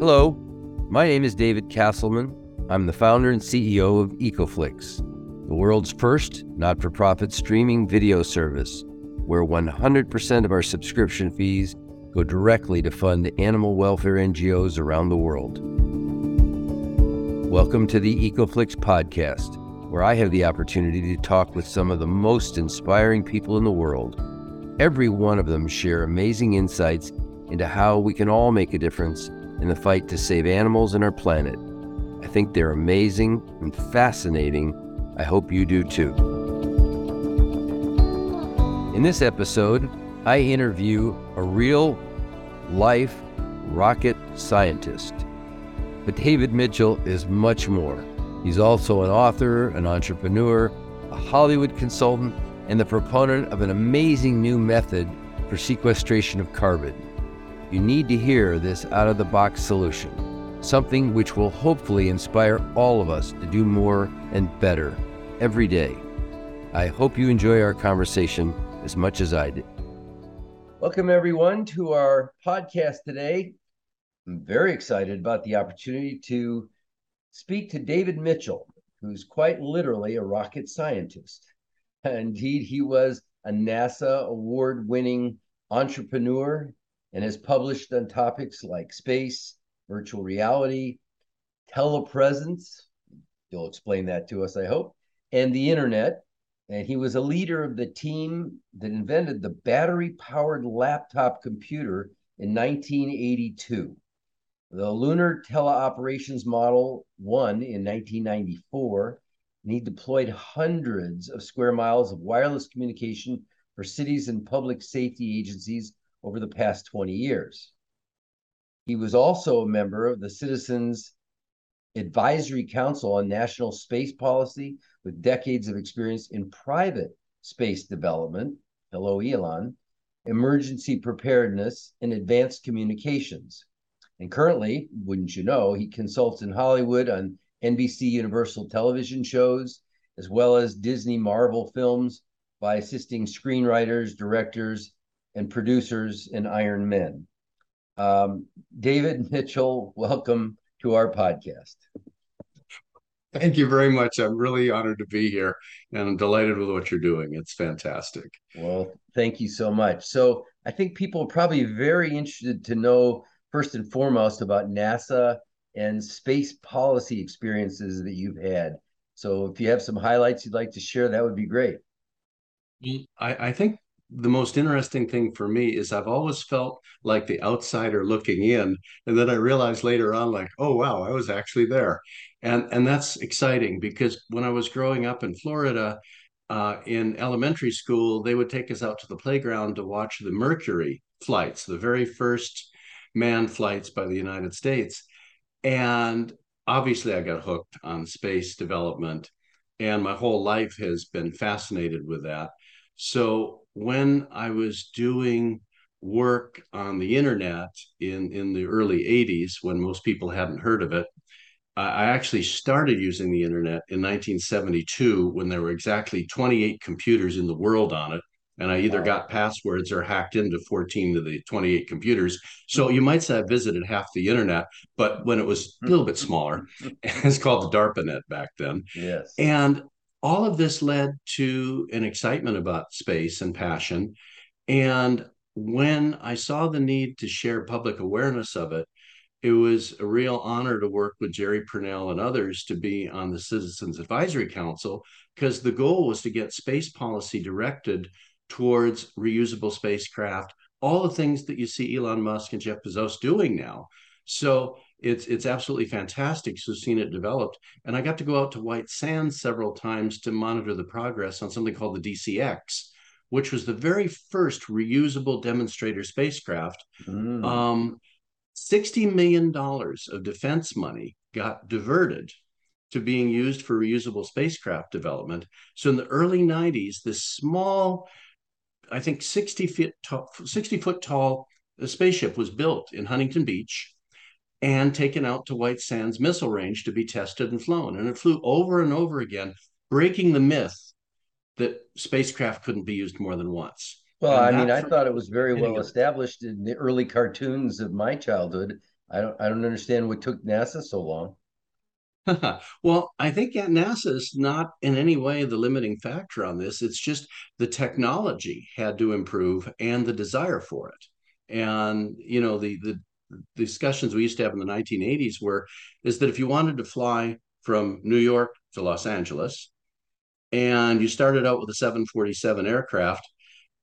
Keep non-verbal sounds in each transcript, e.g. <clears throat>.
Hello, my name is David Castleman. I'm the founder and CEO of EcoFlix, the world's first not for profit streaming video service where 100% of our subscription fees go directly to fund animal welfare NGOs around the world. Welcome to the EcoFlix podcast, where I have the opportunity to talk with some of the most inspiring people in the world. Every one of them share amazing insights into how we can all make a difference in the fight to save animals and our planet. I think they're amazing and fascinating. I hope you do too. In this episode, I interview a real life rocket scientist. But David Mitchell is much more. He's also an author, an entrepreneur, a Hollywood consultant, and the proponent of an amazing new method for sequestration of carbon. You need to hear this out of the box solution, something which will hopefully inspire all of us to do more and better every day. I hope you enjoy our conversation as much as I did. Welcome, everyone, to our podcast today. I'm very excited about the opportunity to speak to David Mitchell, who's quite literally a rocket scientist. <laughs> Indeed, he was a NASA award winning entrepreneur and has published on topics like space, virtual reality, telepresence. You'll explain that to us, I hope, and the internet. And he was a leader of the team that invented the battery powered laptop computer in 1982. The Lunar Teleoperations Model 1 in 1994, and he deployed hundreds of square miles of wireless communication for cities and public safety agencies over the past 20 years. He was also a member of the Citizens Advisory Council on National Space Policy with decades of experience in private space development. Hello, Elon. Emergency preparedness and advanced communications. And currently, wouldn't you know, he consults in Hollywood on NBC Universal television shows, as well as Disney Marvel films by assisting screenwriters, directors, and producers in Iron Men. Um, David <laughs> Mitchell, welcome to our podcast. Thank you very much. I'm really honored to be here and I'm delighted with what you're doing. It's fantastic. Well, thank you so much. So, I think people are probably very interested to know, first and foremost, about NASA and space policy experiences that you've had. So, if you have some highlights you'd like to share, that would be great. I, I think the most interesting thing for me is I've always felt like the outsider looking in, and then I realized later on, like, oh wow, I was actually there, and and that's exciting because when I was growing up in Florida, uh, in elementary school, they would take us out to the playground to watch the Mercury flights, the very first manned flights by the United States, and obviously I got hooked on space development, and my whole life has been fascinated with that. So when I was doing work on the internet in, in the early 80s, when most people hadn't heard of it, I actually started using the internet in 1972 when there were exactly 28 computers in the world on it. And I either got passwords or hacked into 14 of the 28 computers. So you might say I visited half the internet, but when it was a <laughs> little bit smaller, <laughs> it's called the DARPANET back then. Yes. And all of this led to an excitement about space and passion. And when I saw the need to share public awareness of it, it was a real honor to work with Jerry Pournelle and others to be on the Citizens Advisory Council because the goal was to get space policy directed towards reusable spacecraft, all the things that you see Elon Musk and Jeff Bezos doing now. So it's it's absolutely fantastic to have seen it developed. And I got to go out to White Sands several times to monitor the progress on something called the DCX, which was the very first reusable demonstrator spacecraft. Mm. Um, $60 million of defense money got diverted to being used for reusable spacecraft development. So in the early 90s, this small, I think 60 feet tall, 60 foot tall spaceship was built in Huntington Beach and taken out to White Sands Missile Range to be tested and flown. And it flew over and over again, breaking the myth that spacecraft couldn't be used more than once. Well, and I mean, I thought it was very well established in the early cartoons of my childhood I don't I don't understand what took NASA so long. <laughs> well, I think NASA is not in any way the limiting factor on this. It's just the technology had to improve and the desire for it. And you know, the the discussions we used to have in the 1980s were is that if you wanted to fly from New York to Los Angeles and you started out with a 747 aircraft,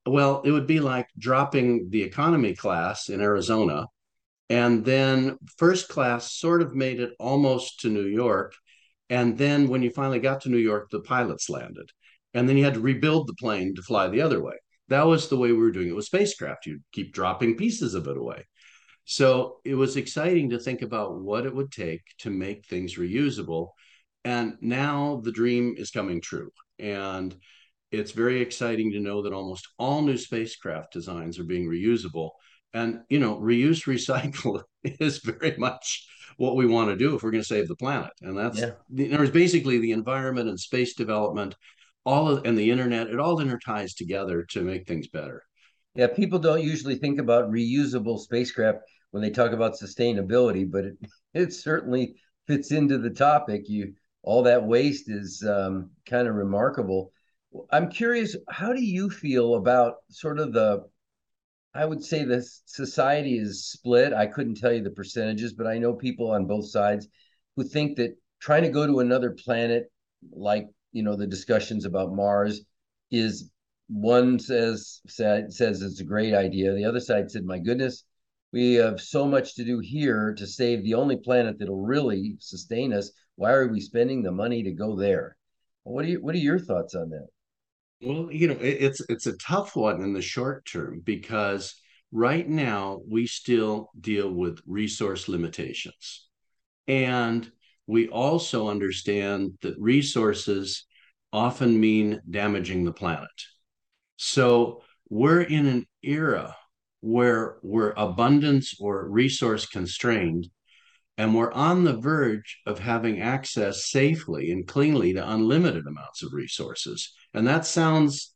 well, it would be like dropping the economy class in Arizona and then first class sort of made it almost to New York. And then when you finally got to New York, the pilots landed. And then you had to rebuild the plane to fly the other way. That was the way we were doing it with spacecraft. You'd keep dropping pieces of it away. So it was exciting to think about what it would take to make things reusable. And now the dream is coming true. And it's very exciting to know that almost all new spacecraft designs are being reusable and you know, reuse, <laughs> recycle is very much what we want to do if we're going to save the planet. And that's yeah. there's basically the environment and space development, all of, and the internet. It all interties together to make things better. Yeah, people don't usually think about reusable spacecraft when they talk about sustainability, but it <laughs> it certainly fits into the topic. You all that waste is um, kind of remarkable. I'm curious, how do you feel about sort of the I would say the society is split. I couldn't tell you the percentages, but I know people on both sides who think that trying to go to another planet, like you know the discussions about Mars, is one says said, says it's a great idea. The other side said, "My goodness, we have so much to do here to save the only planet that'll really sustain us. Why are we spending the money to go there?" What are you, What are your thoughts on that? Well, you know, it, it's it's a tough one in the short term because right now we still deal with resource limitations. And we also understand that resources often mean damaging the planet. So we're in an era where we're abundance or resource constrained and we're on the verge of having access safely and cleanly to unlimited amounts of resources. And that sounds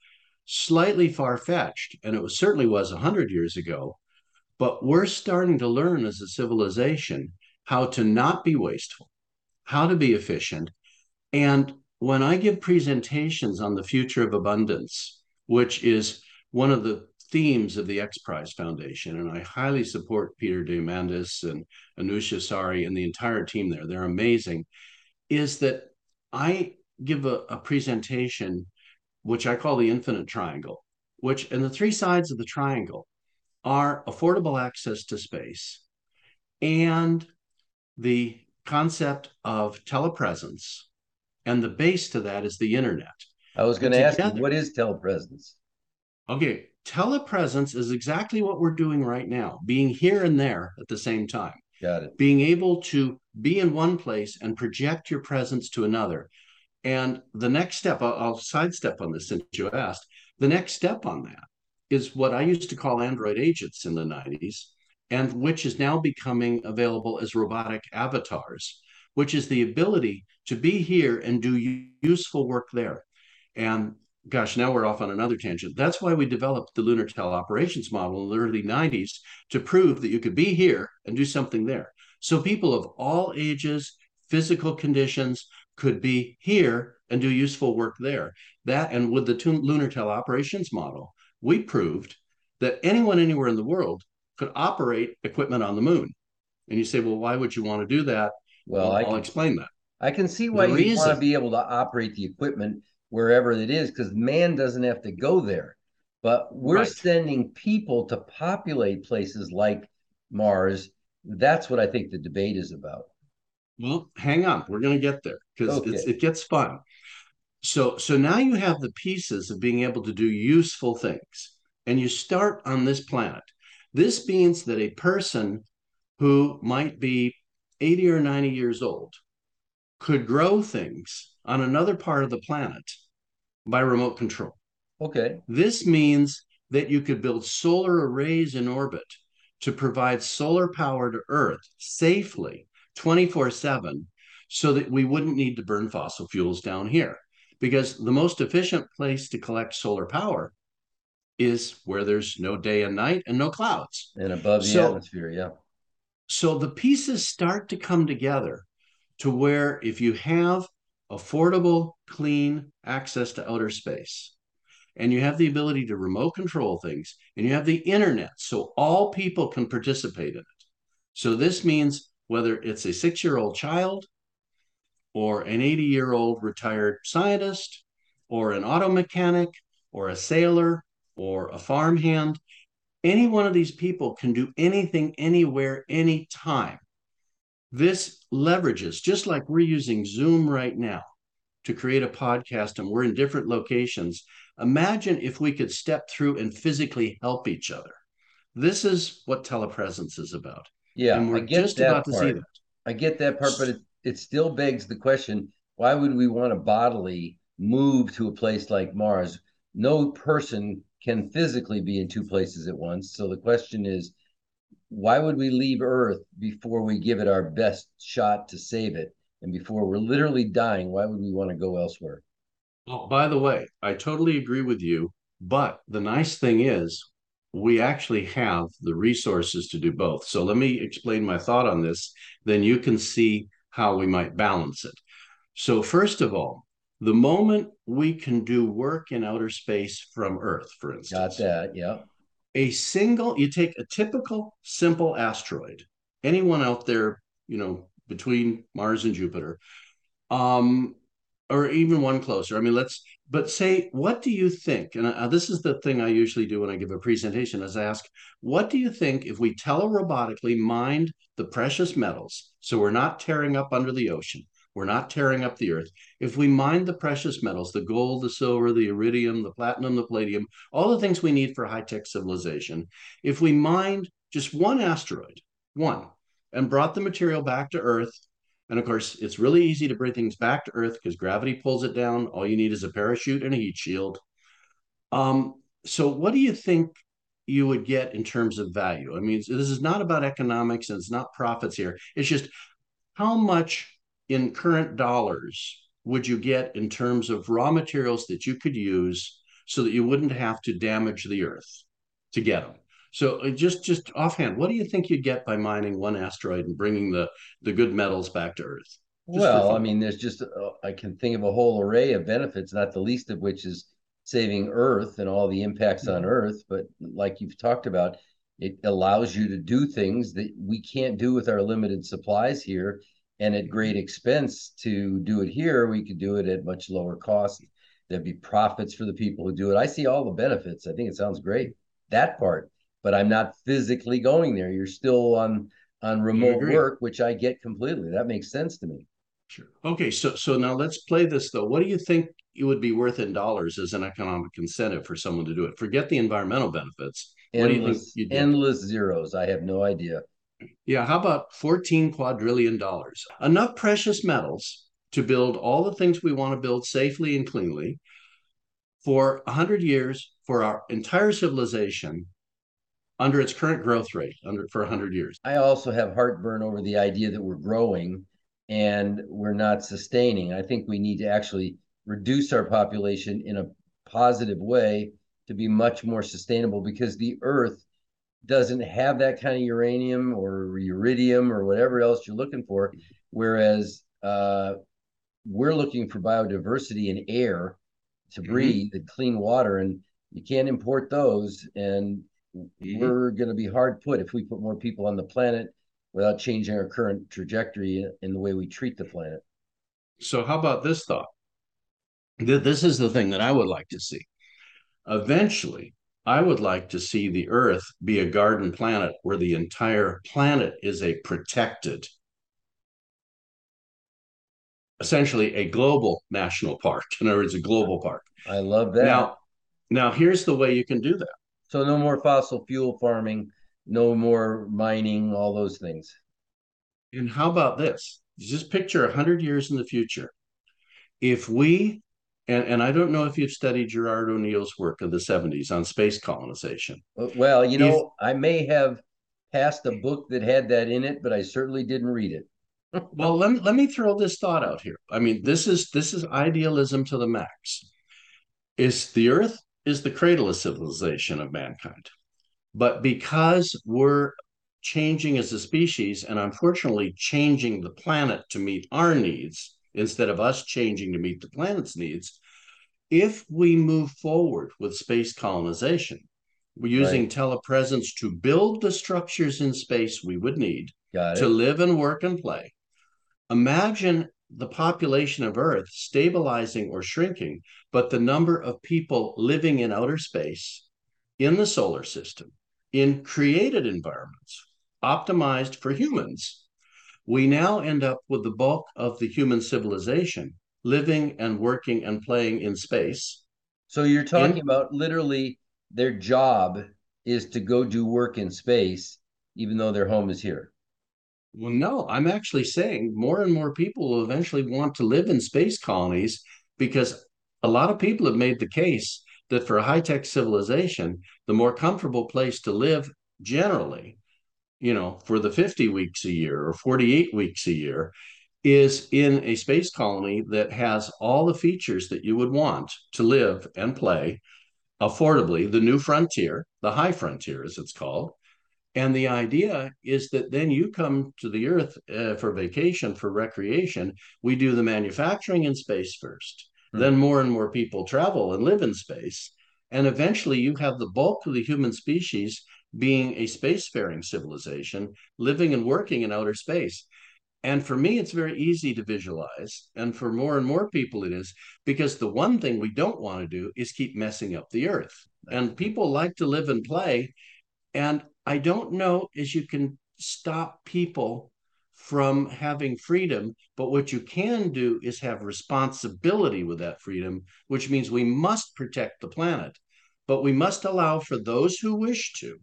slightly far fetched, and it was, certainly was 100 years ago. But we're starting to learn as a civilization how to not be wasteful, how to be efficient. And when I give presentations on the future of abundance, which is one of the themes of the X Prize Foundation, and I highly support Peter Diamandis and Anousheh Ansari and the entire team there. They're amazing. Is that I give a, a presentation which I call the infinite triangle, which and the three sides of the triangle are affordable access to space and the concept of telepresence. And the base to that is the internet. I was going to ask you, what is telepresence? Okay, telepresence is exactly what we're doing right now, being here and there at the same time. Got it. Being able to be in one place and project your presence to another. And the next step, I'll, I'll sidestep on this since you asked. The next step on that is what I used to call Android agents in the 90s, and which is now becoming available as robotic avatars, which is the ability to be here and do useful work there. And gosh, now we're off on another tangent. That's why we developed the Lunar Operations model in the early 90s to prove that you could be here and do something there. So people of all ages, physical conditions could be here and do useful work there. That and with the Lunar Operations model, we proved that anyone anywhere in the world could operate equipment on the moon. And you say, well, why would you want to do that? Well, well I will explain that. I can see why you want to be able to operate the equipment wherever it is because man doesn't have to go there. But we're right. sending people to populate places like Mars. That's what I think the debate is about. Well, hang on, we're going to get there because okay. it gets fun. So, so now you have the pieces of being able to do useful things, and you start on this planet. This means that a person who might be 80 or 90 years old could grow things on another part of the planet by remote control. Okay. This means that you could build solar arrays in orbit to provide solar power to Earth safely 24 7 so that we wouldn't need to burn fossil fuels down here. Because the most efficient place to collect solar power is where there's no day and night and no clouds. And above the so, atmosphere, yeah. So the pieces start to come together to where if you have affordable, clean access to outer space, and you have the ability to remote control things, and you have the internet, so all people can participate in it. So this means whether it's a six year old child or an 80 year old retired scientist or an auto mechanic or a sailor or a farmhand, any one of these people can do anything, anywhere, anytime. This leverages, just like we're using Zoom right now to create a podcast and we're in different locations. Imagine if we could step through and physically help each other. This is what telepresence is about. Yeah, and we're just about part. to see that. I get that part, but it, it still begs the question why would we want to bodily move to a place like Mars? No person can physically be in two places at once. So the question is, why would we leave Earth before we give it our best shot to save it? And before we're literally dying, why would we want to go elsewhere? Oh, by the way, I totally agree with you. But the nice thing is, we actually have the resources to do both. So let me explain my thought on this. Then you can see how we might balance it. So, first of all, the moment we can do work in outer space from Earth, for instance. Got that, yeah. A single, you take a typical simple asteroid, anyone out there, you know, between Mars and Jupiter, um, or even one closer. I mean, let's, but say, what do you think? And uh, this is the thing I usually do when I give a presentation is ask, what do you think if we telerobotically mined the precious metals so we're not tearing up under the ocean? We're not tearing up the earth. If we mine the precious metals, the gold, the silver, the iridium, the platinum, the palladium, all the things we need for high tech civilization, if we mined just one asteroid, one, and brought the material back to Earth, and of course, it's really easy to bring things back to Earth because gravity pulls it down. All you need is a parachute and a heat shield. Um, so, what do you think you would get in terms of value? I mean, this is not about economics and it's not profits here. It's just how much in current dollars would you get in terms of raw materials that you could use so that you wouldn't have to damage the earth to get them? So uh, just just offhand, what do you think you'd get by mining one asteroid and bringing the the good metals back to Earth? Just well, I mean, there's just uh, I can think of a whole array of benefits, not the least of which is saving Earth and all the impacts on mm-hmm. Earth. But like you've talked about, it allows you to do things that we can't do with our limited supplies here and at great expense to do it here we could do it at much lower cost. There'd be profits for the people who do it. I see all the benefits. I think it sounds great that part but i'm not physically going there. You're still on on remote work which i get completely. That makes sense to me. Sure. Okay so so now let's play this though. What do you think it would be worth in dollars as an economic incentive for someone to do it? Forget the environmental benefits. Endless, endless zeros. I have no idea yeah, how about 14 quadrillion dollars? Enough precious metals to build all the things we want to build safely and cleanly for 100 years for our entire civilization under its current growth rate under for 100 years. I also have heartburn over the idea that we're growing and we're not sustaining. I think we need to actually reduce our population in a positive way to be much more sustainable because the earth doesn't have that kind of uranium or iridium or whatever else you're looking for. Whereas uh, we're looking for biodiversity in air to mm-hmm. breathe mm-hmm. and clean water, and you can't import those. And mm-hmm. we're going to be hard put if we put more people on the planet without changing our current trajectory in the way we treat the planet. So, how about this thought? This is the thing that I would like to see. Eventually, I would like to see the Earth be a garden planet where the entire planet is a protected, essentially a global national park. In other words, a global park. I love that. Now, now here's the way you can do that. So no more fossil fuel farming, no more mining, all those things. And how about this? Just picture 100 years in the future. If we and, and I don't know if you've studied Gerard O'Neill's work of the 70s on space colonization. Uh, well, you know, if, I may have passed a book that had that in it, but I certainly didn't read it. <laughs> well, let me, let me throw this thought out here. I mean, this is this is idealism to the max. Is the Earth is the cradle of civilization of mankind, but because we're changing as a species and unfortunately changing the planet to meet our needs instead of us changing to meet the planet's needs, if we move forward with space colonization, we're using right. telepresence to build the structures in space we would need to live and work and play. Imagine the population of Earth stabilizing or shrinking, but the number of people living in outer space, in the solar system, in created environments, optimized for humans, we now end up with the bulk of the human civilization living and working and playing in space. So you're talking in, about literally their job is to go do work in space, even though their home is here. Well, no, I'm actually saying more and more people will eventually want to live in space colonies because a lot of people have made the case that for a high tech civilization, the more comfortable place to live generally, you know, for the 50 weeks a year or 48 weeks a year is in a space colony that has all the features that you would want to live and play affordably, the new frontier, the high frontier, as it's called. And the idea is that then you come to the Earth uh, for vacation, for recreation. We do the manufacturing in space 1st mm-hmm. Then more and more people travel and live in space. And eventually you have the bulk of the human species being a spacefaring civilization, living and working in outer space. And for me, it's very easy to visualize. And for more and more people, it is because the one thing we don't want to do is keep messing up the earth. And people like to live and play. And I don't know as you can stop people from having freedom, but what you can do is have responsibility with that freedom, which means we must protect the planet, but we must allow for those who wish to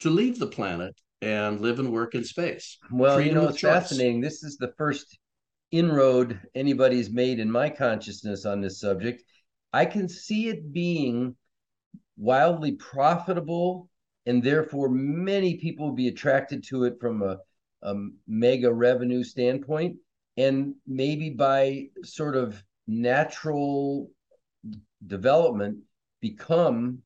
to leave the planet and live and work in space. Well, Freedom you know, it's choice. fascinating. This is the first inroad anybody's made in my consciousness on this subject. I can see it being wildly profitable, and therefore many people will be attracted to it from a, a mega revenue standpoint. And maybe by sort of natural development, become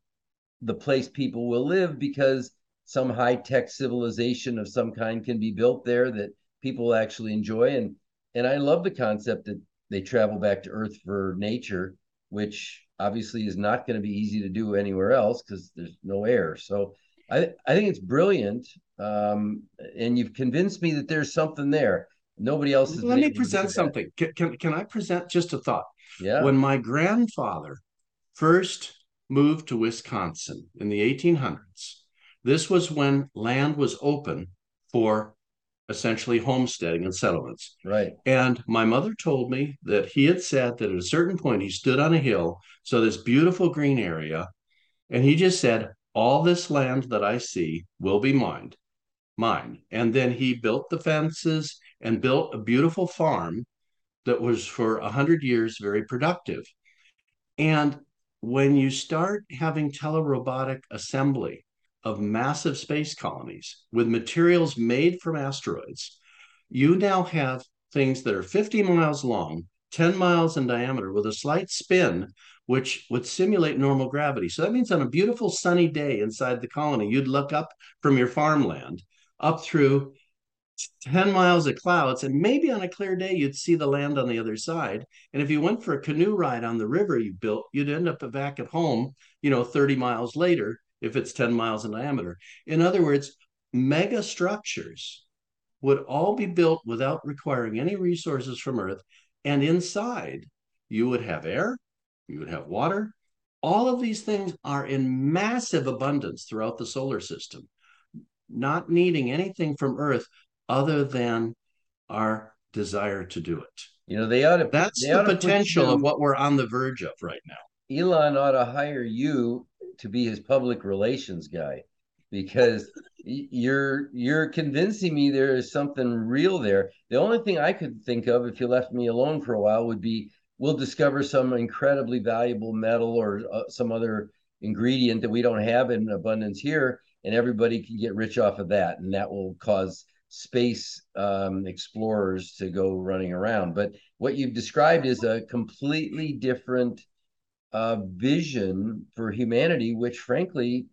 the place people will live because some high tech civilization of some kind can be built there that people actually enjoy. And and I love the concept that they travel back to Earth for nature, which obviously is not going to be easy to do anywhere else because there's no air. So I I think it's brilliant. Um, and you've convinced me that there's something there. Nobody else has. Let me present something. Can, can can I present just a thought? Yeah. When my grandfather first moved to Wisconsin in the 1800s, this was when land was open for essentially homesteading and settlements. Right. And my mother told me that he had said that at a certain point he stood on a hill, so this beautiful green area, and he just said, All this land that I see will be mine. Mine. And then he built the fences and built a beautiful farm that was for a hundred years very productive. And when you start having telerobotic assembly of massive space colonies with materials made from asteroids, you now have things that are 50 miles long, 10 miles in diameter, with a slight spin, which would simulate normal gravity. So that means on a beautiful sunny day inside the colony, you'd look up from your farmland up through 10 miles of clouds, and maybe on a clear day, you'd see the land on the other side. And if you went for a canoe ride on the river you built, you'd end up back at home, you know, 30 miles later if it's 10 miles in diameter. In other words, mega structures would all be built without requiring any resources from Earth. And inside, you would have air, you would have water. All of these things are in massive abundance throughout the solar system, not needing anything from Earth other than our desire to do it. You know, they ought to. That's the potential of what we're on the verge of right now. Elon ought to hire you to be his public relations guy because you're you're convincing me there is something real there. The only thing I could think of if you left me alone for a while would be we'll discover some incredibly valuable metal or uh, some other ingredient that we don't have in abundance here and everybody can get rich off of that and that will cause space um, explorers to go running around but what you've described is a completely different uh, vision for humanity, which frankly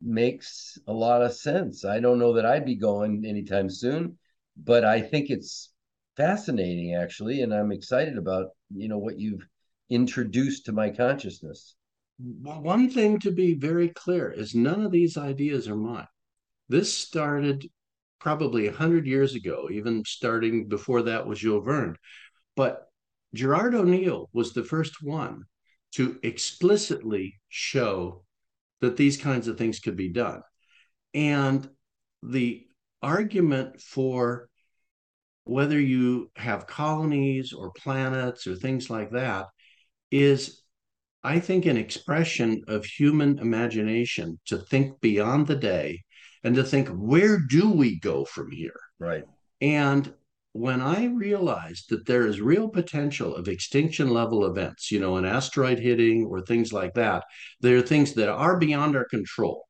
makes a lot of sense. I don't know that I'd be going anytime soon, but I think it's fascinating actually, and I'm excited about you know what you've introduced to my consciousness. One thing to be very clear is none of these ideas are mine. This started probably 100 years ago, even starting before that was Jules Verne. But Gerard O'Neill was the first one to explicitly show that these kinds of things could be done. And the argument for whether you have colonies or planets or things like that is, I think, an expression of human imagination to think beyond the day and to think, where do we go from here? Right. And when I realized that there is real potential of extinction level events, you know, an asteroid hitting or things like that, there are things that are beyond our control.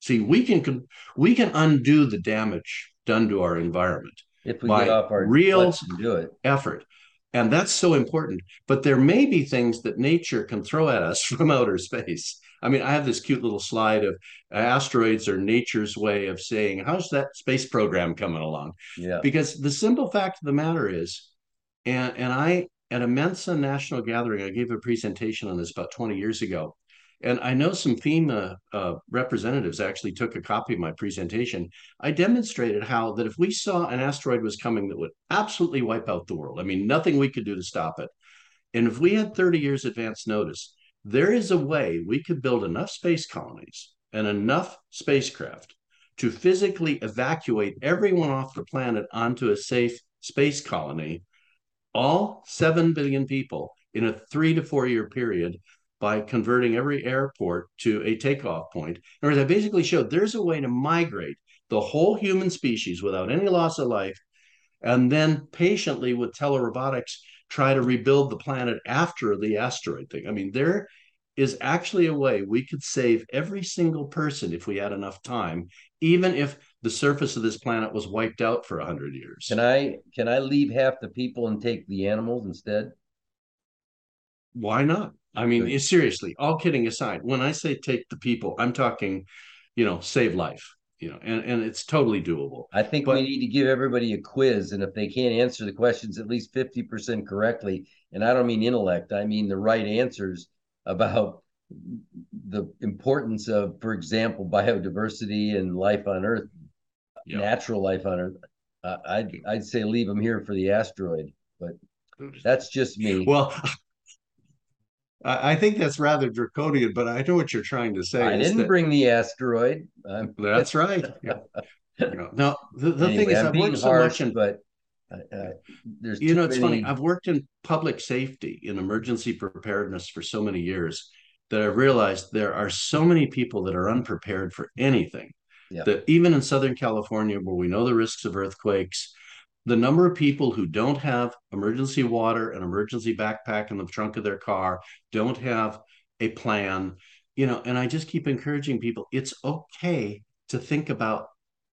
See, we can we can undo the damage done to our environment if we by get off our real effort. And that's so important. But there may be things that nature can throw at us <laughs> from outer space. I mean, I have this cute little slide of asteroids are nature's way of saying, how's that space program coming along? Yeah. Because the simple fact of the matter is, and, and I, at a Mensa National Gathering, I gave a presentation on this about 20 years ago. And I know some FEMA uh, representatives actually took a copy of my presentation. I demonstrated how that if we saw an asteroid was coming that would absolutely wipe out the world, I mean, nothing we could do to stop it. And if we had 30 years advance notice, there is a way we could build enough space colonies and enough spacecraft to physically evacuate everyone off the planet onto a safe space colony, all 7 billion people in a three to four year period by converting every airport to a takeoff point. In other words, I basically showed there's a way to migrate the whole human species without any loss of life, and then patiently with telerobotics try to rebuild the planet after the asteroid thing. I mean, there is actually a way we could save every single person if we had enough time, even if the surface of this planet was wiped out for 100 years. Can I can I leave half the people and take the animals instead? Why not? I mean, seriously, all kidding aside, when I say take the people, I'm talking, you know, save life, you know, and, and it's totally doable. I think but, we need to give everybody a quiz. And if they can't answer the questions at least 50% correctly, and I don't mean intellect, I mean the right answers about the importance of, for example, biodiversity and life on Earth, yeah. natural life on Earth. Uh, I'd, I'd say leave them here for the asteroid, but that's just me. Well, I think that's rather draconian, but I know what you're trying to say. I didn't that, bring the asteroid. I'm, that's <laughs> right. Yeah. Now, the, the anyway, thing is, I'm I've worked so much in, but uh, uh there's you know, it's many... funny. I've worked in public safety in emergency preparedness for so many years that I've realized there are so many people that are unprepared for anything. Yeah. That even in Southern California, where we know the risks of earthquakes, the number of people who don't have emergency water, an emergency backpack in the trunk of their car, don't have a plan, you know, and I just keep encouraging people it's okay to think about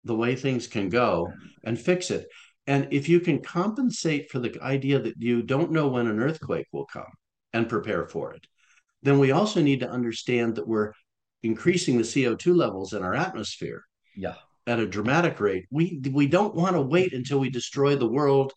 the way things can go and fix it. And if you can compensate for the idea that you don't know when an earthquake will come and prepare for it, then we also need to understand that we're increasing the CO2 levels in our atmosphere. Yeah at a dramatic rate. We we don't want to wait until we destroy the world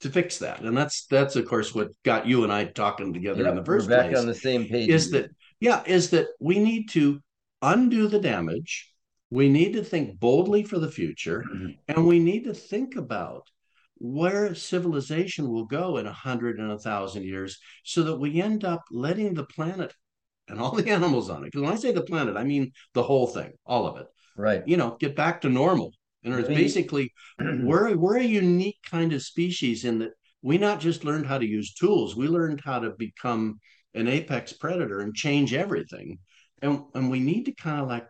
to fix that. And that's that's of course what got you and I talking together yep, in the first we're back place. on the same page. Is that yeah, is that we need to undo the damage. We need to think boldly for the future, mm-hmm. and we need to think about where civilization will go in a hundred and a thousand years, so that we end up letting the planet and all the <laughs> animals on it. Because when I say the planet, I mean the whole thing, all of it right. you know get back to normal. And it's basically <clears throat> we're we're a unique kind of species in that we not just learned how to use tools we learned how to become an apex predator and change everything. And and we need to kind of like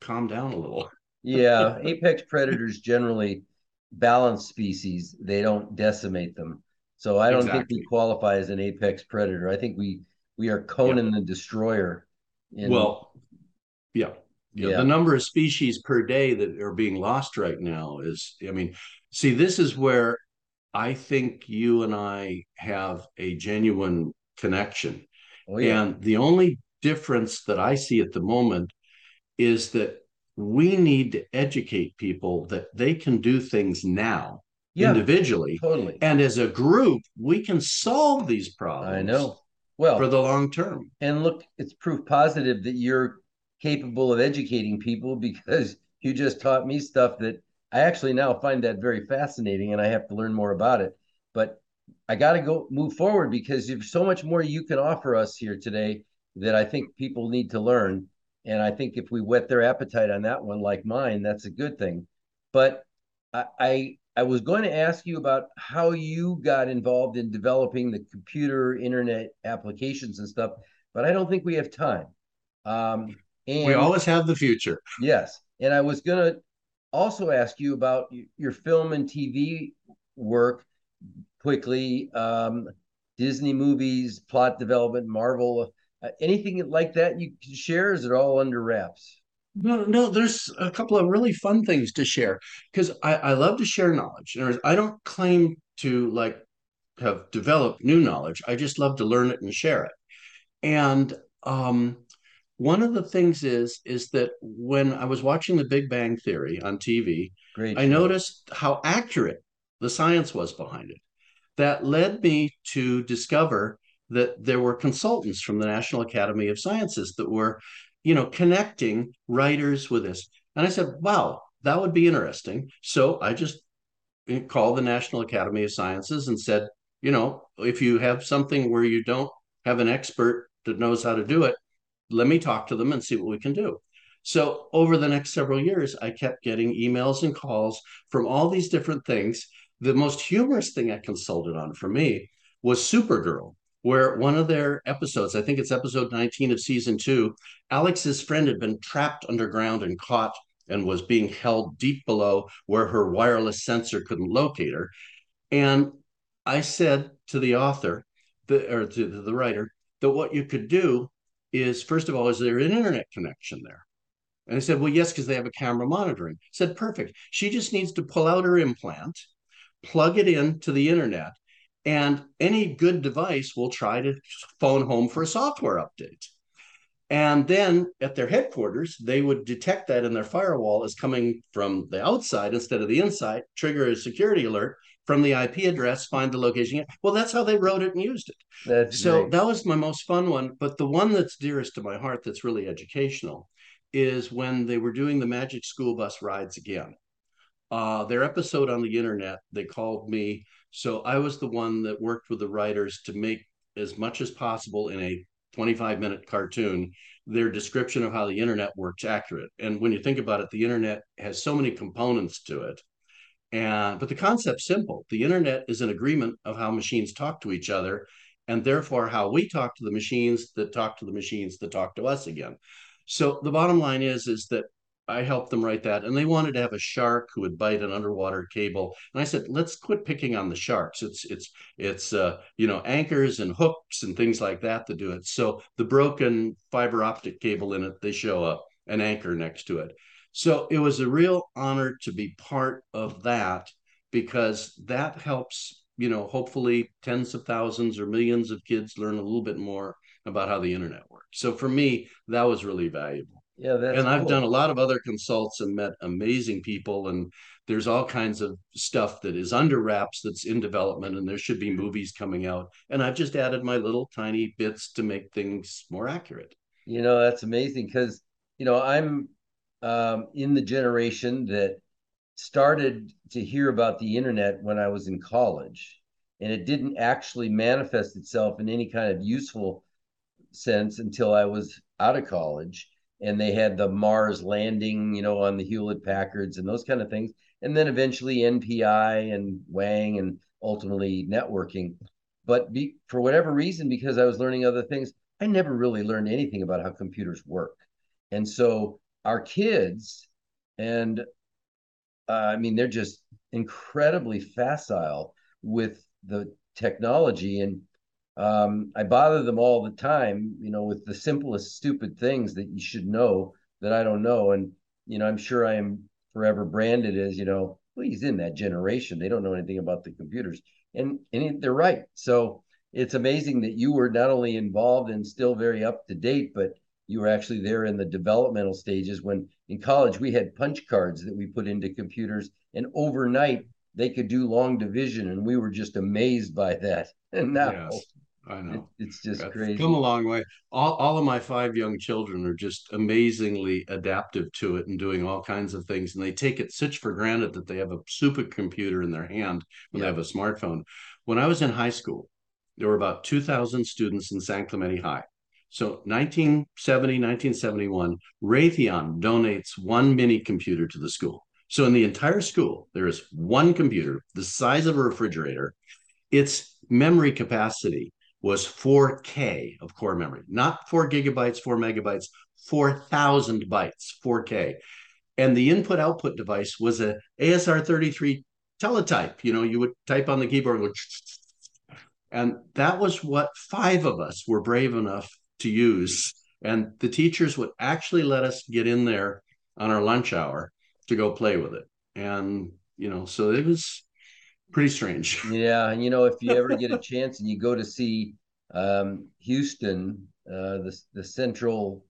calm down a little. Yeah <laughs> apex predators generally balance species. They don't decimate them. So i don't exactly. think we qualify as an apex predator. I think we we are conan the destroyer in... well yeah yeah. the number of species per day that are being lost right now is i mean see this is where i think you and i have a genuine connection oh, yeah. and the only difference that i see at the moment is that we need to educate people that they can do things now yeah, individually. Totally. And as a group, we can solve these problems. I know. Well, for the long term. And look, it's proof positive that you're capable of educating people <laughs> because you just taught me stuff that I actually now find that very fascinating and I have to learn more about it. But I got to go move forward because there's so much more you can offer us here today that I think people need to learn. And I think if we whet their appetite on that one, like mine, that's a good thing. But I, I, I was going to ask you about how you got involved in developing the computer internet applications and stuff, but I don't think we have time. Um, and we always have the future. Yes. And I was going to also ask you about your film and TV work quickly. Um, Disney movies, plot development, Marvel, uh, anything like that you can share? Is it all under wraps? No, no, there's a couple of really fun things to share because I, I love to share knowledge. I don't claim to like have developed new knowledge. I just love to learn it and share it. And um, one of the things is is that when I was watching The Big Bang Theory on TV, Great I show. noticed how accurate the science was behind it. That led me to discover that there were consultants from the National Academy of Sciences that were, you know, connecting writers with this. And I said, wow, that would be interesting. So I just eh, called the National Academy of Sciences and said, you know, if you have something where you don't have an expert that knows how to do it, let me talk to them and see what we can do. So over the next several years, I kept getting emails and calls from all these different things. The most humorous thing I consulted on for me was Supergirl, where one of their episodes, I think it's episode 19 of season two, Alex's friend had been trapped underground and caught and was being held deep below where her wireless sensor couldn't locate her. And I said to the author, the, or to the writer, that what you could do is first of all, is there an internet connection there? And I said, well, yes, because they have a camera monitoring. I said, perfect. She just needs to pull out her implant, plug it in to the internet, and any good device will try to phone home for a software update. And then at their headquarters, they would detect that in their firewall as coming from the outside instead of the inside, trigger a security alert from the IP address, find the location. Well, that's how they wrote it and used it. That's so great. that was my most fun one. But the one that's dearest to my heart, that's really educational, is when they were doing the Magic School Bus rides again. Uh, their episode on the internet, they called me. So I was the one that worked with the writers to make as much as possible in a 25 minute cartoon their description of how the internet works accurate. And when you think about it, the internet has so many components to it and but the concept's simple. The internet is an agreement of how machines talk to each other, and therefore how we talk to the machines that talk to the machines that talk to us again. So the bottom line is is that I helped them write that, and they wanted to have a shark who would bite an underwater cable. And I said, let's quit picking on the sharks. It's it's it's uh, you know anchors and hooks and things like that to do it. So the broken fiber optic cable in it, they show a an anchor next to it. So it was a real honor to be part of that because that helps, you know, hopefully tens of thousands or millions of kids learn a little bit more about how the internet works. So for me, that was really valuable. Yeah, and cool. I've done a lot of other consults and met amazing people, and there's all kinds of stuff that is under wraps that's in development, and there should be mm-hmm. movies coming out. And I've just added my little tiny bits to make things more accurate. You know, that's amazing because you know I'm um, in the generation that started to hear about the internet when I was in college, and it didn't actually manifest itself in any kind of useful sense until I was out of college. And they had the Mars landing, you know, on the Hewlett Packards and those kind of things. And then eventually NPI and Wang and ultimately networking. But be, for whatever reason, because I was learning other things, I never really learned anything about how computers work. And so our kids, and uh, I mean, they're just incredibly facile with the technology. And um, I bother them all the time, you know, with the simplest, stupid things that you should know that I don't know. And, you know, I'm sure I am forever branded as, you know, well, he's in that generation. They don't know anything about the computers. And, and they're right. So it's amazing that you were not only involved and still very up to date, but you were actually there in the developmental stages when in college we had punch cards that we put into computers and overnight they could do long division and we were just amazed by that. <laughs> And now yes, i know. it, it's just crazy. come a long way. All, all of my five young children are just amazingly adaptive to it and doing all kinds of things and they take it such for granted that they have a supercomputer in their hand when yeah. they have a smartphone. When i was in high school there were about 2000 students in san clemente high so 1970, 1971, Raytheon donates one mini computer to the school. So in the entire school, there is one computer the size of a refrigerator. Its memory capacity was 4K of core memory, not four gigabytes, four megabytes, 4,000 bytes, 4K. And the input output device was a ASR 33 teletype. You know, you would type on the keyboard and, and that was what five of us were brave enough to use. And the teachers would actually let us get in there on our lunch hour to go play with it. And, you know, so it was pretty strange. <laughs> Yeah. And, you know, if you ever get a <laughs> chance and you go to see um, Houston, uh, the, the central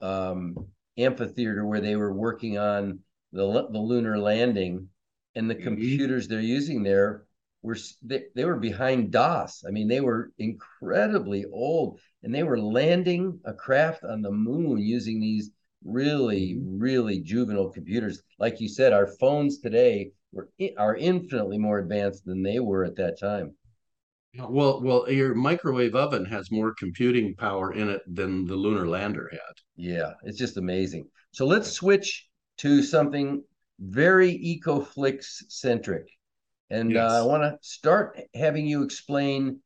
um, amphitheater where they were working on the, the lunar landing and the mm-hmm. computers they're using there were they, they were behind DOS. I mean, they were incredibly old and they were landing a craft on the moon using these really, mm-hmm. really juvenile computers. Like you said, our phones today were are infinitely more advanced than they were at that time. Well, well, your microwave oven has more computing power in it than the lunar lander had. Yeah, it's just amazing. So let's switch to something very EcoFlix centric. And yes. uh, I want to start having you explain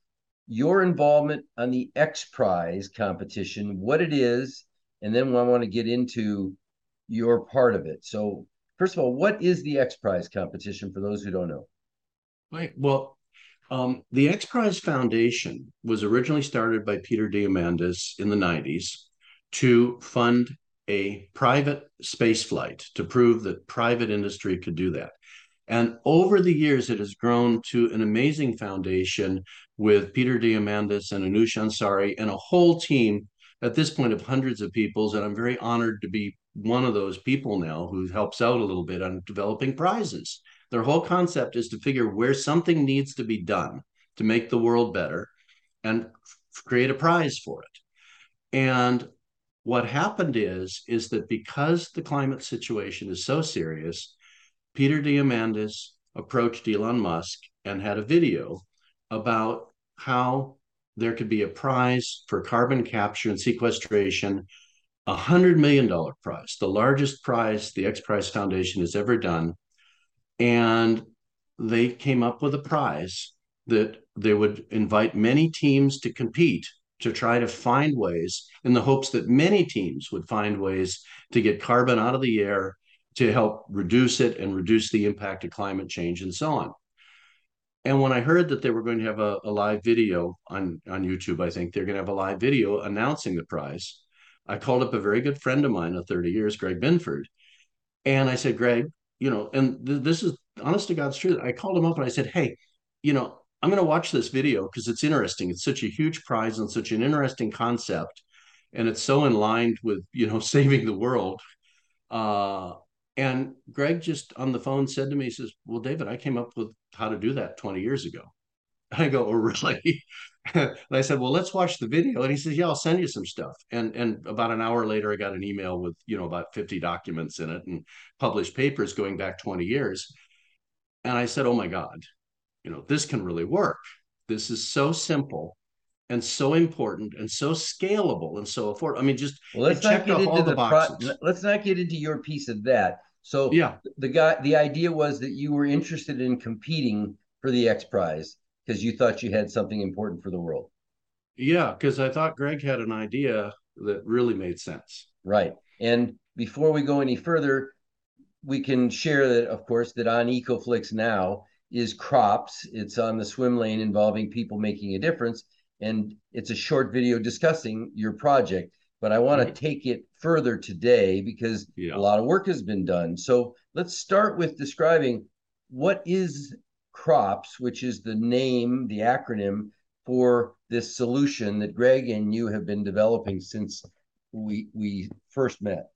your involvement on the X Prize competition, what it is, and then I want to get into your part of it. So, first of all, what is the X Prize competition for those who don't know? Right. Well, um, the X Prize Foundation was originally started by Peter Diamandis in the 90s to fund a private space flight to prove that private industry could do that. And over the years, it has grown to an amazing foundation with Peter Diamandis and Anousheh Ansari and a whole team at this point of hundreds of people. And I'm very honored to be one of those people now who helps out a little bit on developing prizes. Their whole concept is to figure where something needs to be done to make the world better and create a prize for it. And what happened is is that because the climate situation is so serious, Peter Diamandis approached Elon Musk and had a video about how there could be a prize for carbon capture and sequestration, a hundred million dollar prize, the largest prize the X Prize Foundation has ever done. And they came up with a prize that they would invite many teams to compete to try to find ways in the hopes that many teams would find ways to get carbon out of the air to help reduce it and reduce the impact of climate change and so on. And when I heard that they were going to have a, a live video on, on YouTube, I think they're going to have a live video announcing the prize. I called up a very good friend of mine of 30 years, Greg Benford. And I said, Greg, you know, and th- this is honest to God's truth. I called him up and I said, hey, you know, I'm going to watch this video because it's interesting. It's such a huge prize and such an interesting concept. And it's so in line with, you know, <laughs> saving the world. Uh, and Greg just on the phone said to me, he says, Well, David, I came up with how to do that 20 years ago. <laughs> I go, Oh, really? <laughs> and I said, Well, let's watch the video. And he says, Yeah, I'll send you some stuff. And and about an hour later, I got an email with, you know, about 50 documents in it and published papers going back 20 years. And I said, Oh my God, you know, this can really work. This is so simple and so important and so scalable and so affordable. I mean, just well, let's not get into the, the pro- let's not get into your piece of that. So yeah, the guy, the idea was that you were interested in competing for the X Prize because you thought you had something important for the world. Yeah, because I thought Greg had an idea that really made sense. Right. And before we go any further, we can share that, of course, that on EcoFlix now is crops. It's on the swim lane involving people making a difference. And it's a short video discussing your project but I want right. to take it further today because yeah. a lot of work has been done. So let's start with describing what is CROPS, which is the name, the acronym for this solution that Greg and you have been developing since we we first met?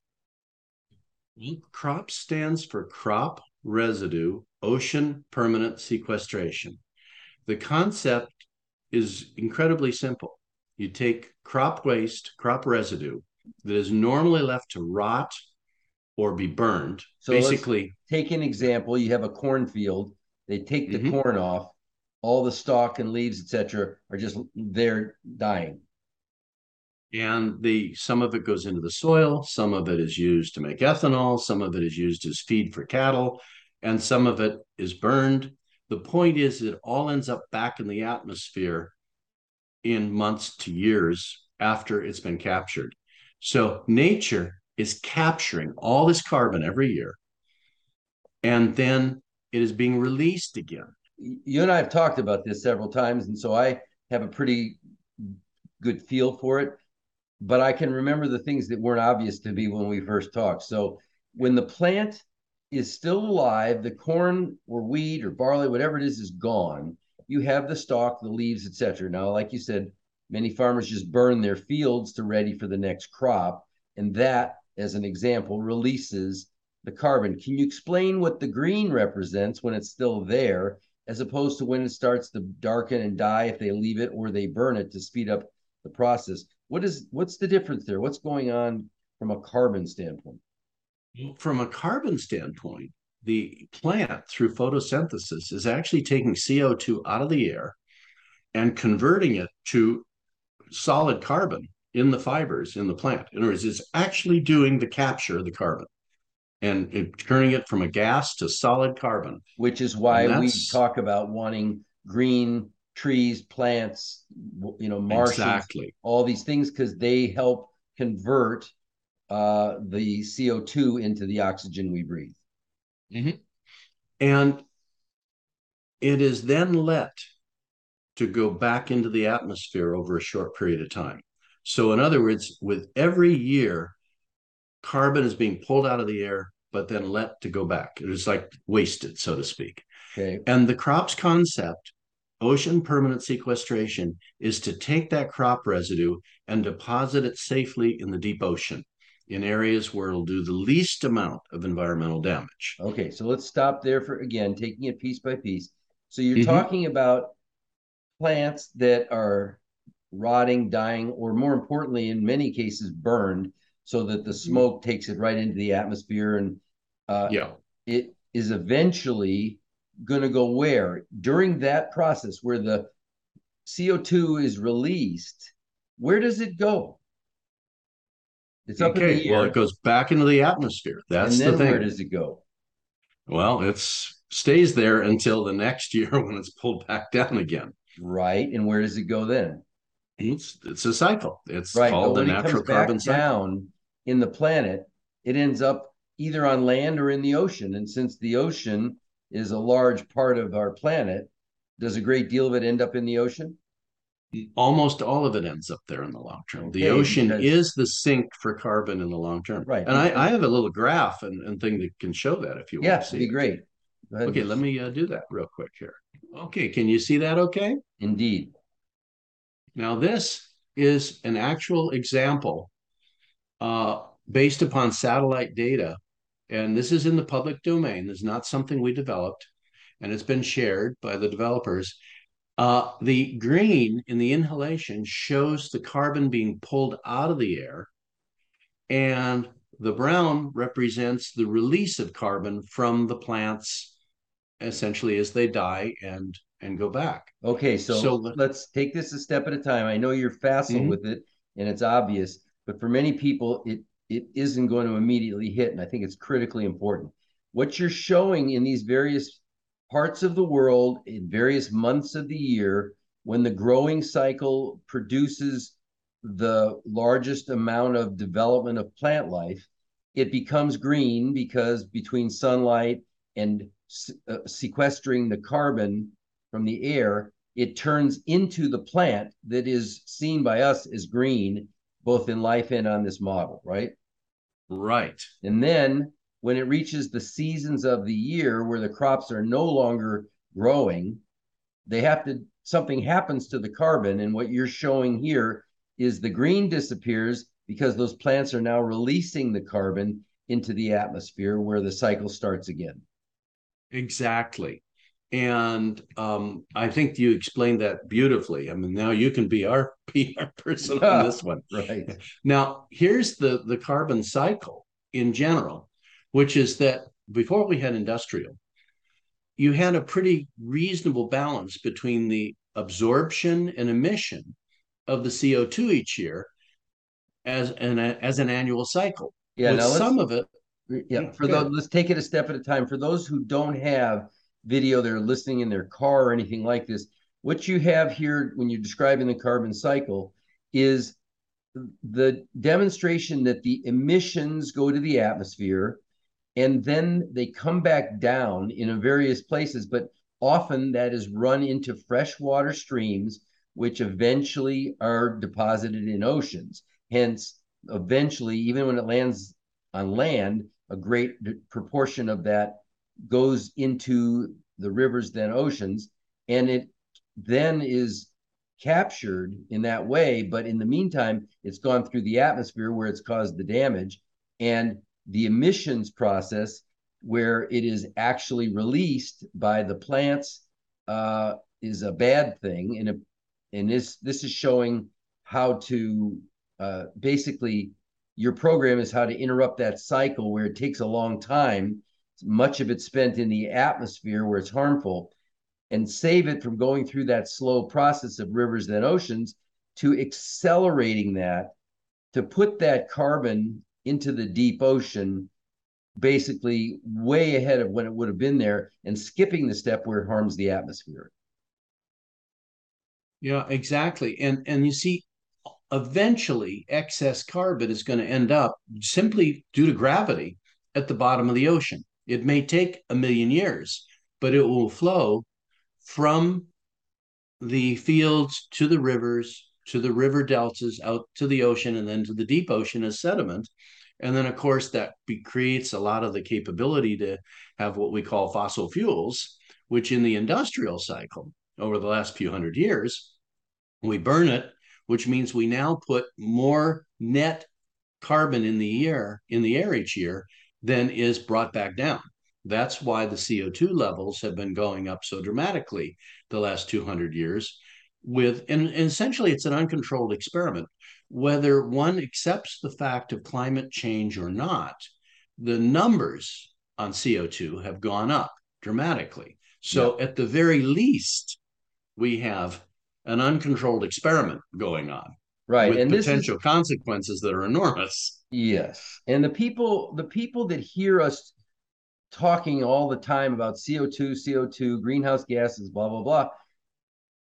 CROP stands for crop residue ocean permanent sequestration. The concept is incredibly simple. You take crop waste, crop residue that is normally left to rot or be burned. So basically, take an example. You have a cornfield. They take the mm-hmm. corn off. All the stalk and leaves, etc., are just there dying. And the some of it goes into the soil. Some of it is used to make ethanol. Some of it is used as feed for cattle, and some of it is burned. The point is, it all ends up back in the atmosphere in months to years after it's been captured. So nature is capturing all this carbon every year, and then it is being released again. You and I have talked about this several times, and so I have a pretty good feel for it. But I can remember the things that weren't obvious to me when we first talked. So when the plant is still alive, the corn or wheat or barley, whatever it is, is gone. You have the stalk, the leaves, etc. Now, like you said, many farmers just burn their fields to ready for the next crop, and that as an example, releases the carbon. Can you explain what the green represents when it's still there, as opposed to when it starts to darken and die if they leave it or they burn it to speed up the process? What is what's the difference there? What's going on from a carbon standpoint? From a carbon standpoint, the plant through photosynthesis is actually taking CO2 out of the air and converting it to solid carbon in the fibers in the plant. In other words, it's actually doing the capture of the carbon and it, turning it from a gas to solid carbon. Which is why we talk about wanting green trees, plants, you know, marshes, exactly. all these things because they help convert uh, the CO2 into the oxygen we breathe. Mm-hmm. And it is then let to go back into the atmosphere over a short period of time. So, in other words, with every year, carbon is being pulled out of the air, but then let to go back. It's like wasted, so to speak. Okay. And the crops concept, ocean permanent sequestration, is to take that crop residue and deposit it safely in the deep ocean in areas where it'll do the least amount of environmental damage. Okay, so let's stop there for again, taking it piece by piece. So you're mm-hmm. talking about plants that are rotting, dying, or more importantly, in many cases, burned, so that the mm-hmm. smoke takes it right into the atmosphere, and uh, yeah, it is eventually going to go where during that process where the CO2 is released. Where does it go? It's up okay, in the air. Well, it goes back into the atmosphere. That's the thing. Where does it go? Well, it stays there until the next year <laughs> when it's pulled back down again. Right. And where does it go then? It's it's a cycle. It's right. called the natural carbon cycle. Down in the planet, it ends up either on land or in the ocean. And since the ocean is a large part of our planet, does a great deal of it end up in the ocean? Almost all of it ends up there in the long term. The ocean is the sink for carbon in the long term. Right. And I, I have a little graph and, and thing that can show that if you yeah, want to see. Yeah, be great. Okay, let me uh, do that real quick here. Okay, can you see that okay? Indeed. Now, this is an actual example uh, based upon satellite data. And this is in the public domain. This is not something we developed, and it's been shared by the developers. Uh, the green in the inhalation shows the carbon being pulled out of the air, and the brown represents the release of carbon from the plants essentially as they die and and go back. Okay, so, so let's take this a step at a time. I know you're facile mm-hmm. with it and it's obvious, but for many people it it isn't going to immediately hit and I think it's critically important. What you're showing in these various parts of the world in various months of the year when the growing cycle produces the largest amount of development of plant life, it becomes green because between sunlight and uh, sequestering the carbon from the air, it turns into the plant that is seen by us as green, both in life and on this model, right? Right. And then when it reaches the seasons of the year where the crops are no longer growing, they have to, something happens to the carbon. And what you're showing here is the green disappears because those plants are now releasing the carbon into the atmosphere where the cycle starts again. Exactly. And um, I think you explained that beautifully. I mean, now you can be our <laughs> PR person on <laughs> this one. Right. Now, here's the, the carbon cycle in general, which is that before we had industrial, you had a pretty reasonable balance between the absorption and emission of the CO2 each year as an as an annual cycle. Yeah, now some of it. yeah, mm-hmm. for those let's take it a step at a time. For those who don't have video, they're listening in their car or anything like this. What you have here when you're describing the carbon cycle is the demonstration that the emissions go to the atmosphere and then they come back down in various places, but often that is run into freshwater streams, which eventually are deposited in oceans. Hence, eventually, even when it lands on land, a great proportion of that goes into the rivers, then oceans, and it then is captured in that way. But in the meantime, it's gone through the atmosphere where it's caused the damage. And the emissions process, where it is actually released by the plants, uh, is a bad thing. And, a, and this, this is showing how to uh, basically your program is how to interrupt that cycle where it takes a long time much of it spent in the atmosphere where it's harmful and save it from going through that slow process of rivers and oceans to accelerating that to put that carbon into the deep ocean basically way ahead of when it would have been there and skipping the step where it harms the atmosphere. Yeah exactly. And and you see eventually excess carbon is going to end up simply due to gravity at the bottom of the ocean. It may take a million years, but it will flow from the fields to the rivers, to the river deltas, out to the ocean, and then to the deep ocean as sediment. And then, of course, that creates a lot of the capability to have what we call fossil fuels, which in the industrial cycle over the last few hundred years, we burn it, which means we now put more net carbon in the air in the air each year then is brought back down. That's why the CO2 levels have been going up so dramatically the last 200 years. With and, and essentially, it's an uncontrolled experiment. Whether one accepts the fact of climate change or not, the numbers on CO2 have gone up dramatically. So, yeah. at the very least, we have an uncontrolled experiment going on right with and potential is, consequences that are enormous yes and the people the people that hear us talking all the time about co2 co2 greenhouse gases blah blah blah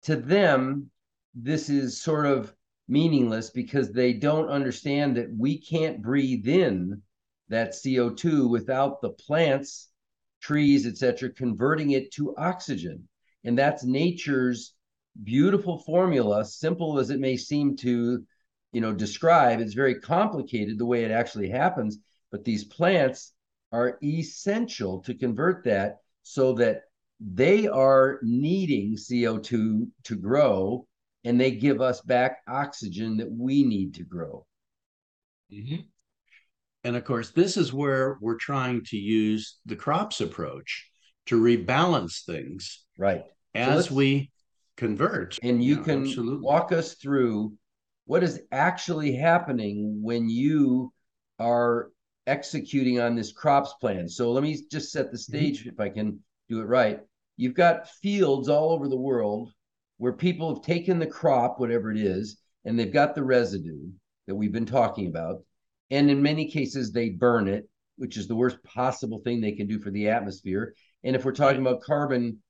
to them this is sort of meaningless because they don't understand that we can't breathe in that co2 without the plants trees etc converting it to oxygen and that's nature's beautiful formula, simple as it may seem to, you know, describe. It's very complicated the way it actually happens, but these plants are essential to convert that so that they are needing CO2 to grow and they give us back oxygen that we need to grow. Mm-hmm. And of course, this is where we're trying to use the crops approach to rebalance things. Right. As so we convert. And you yeah, can absolutely. walk us through what is actually happening when you are executing on this crops plan. So let me just set the mm-hmm. stage mm-hmm. if I can do it right. You've got fields all over the world where people have taken the crop, whatever it is, and they've got the residue that we've been talking about. And in many cases, they burn it, which is the worst possible thing they can do for the atmosphere. And if we're talking about carbon,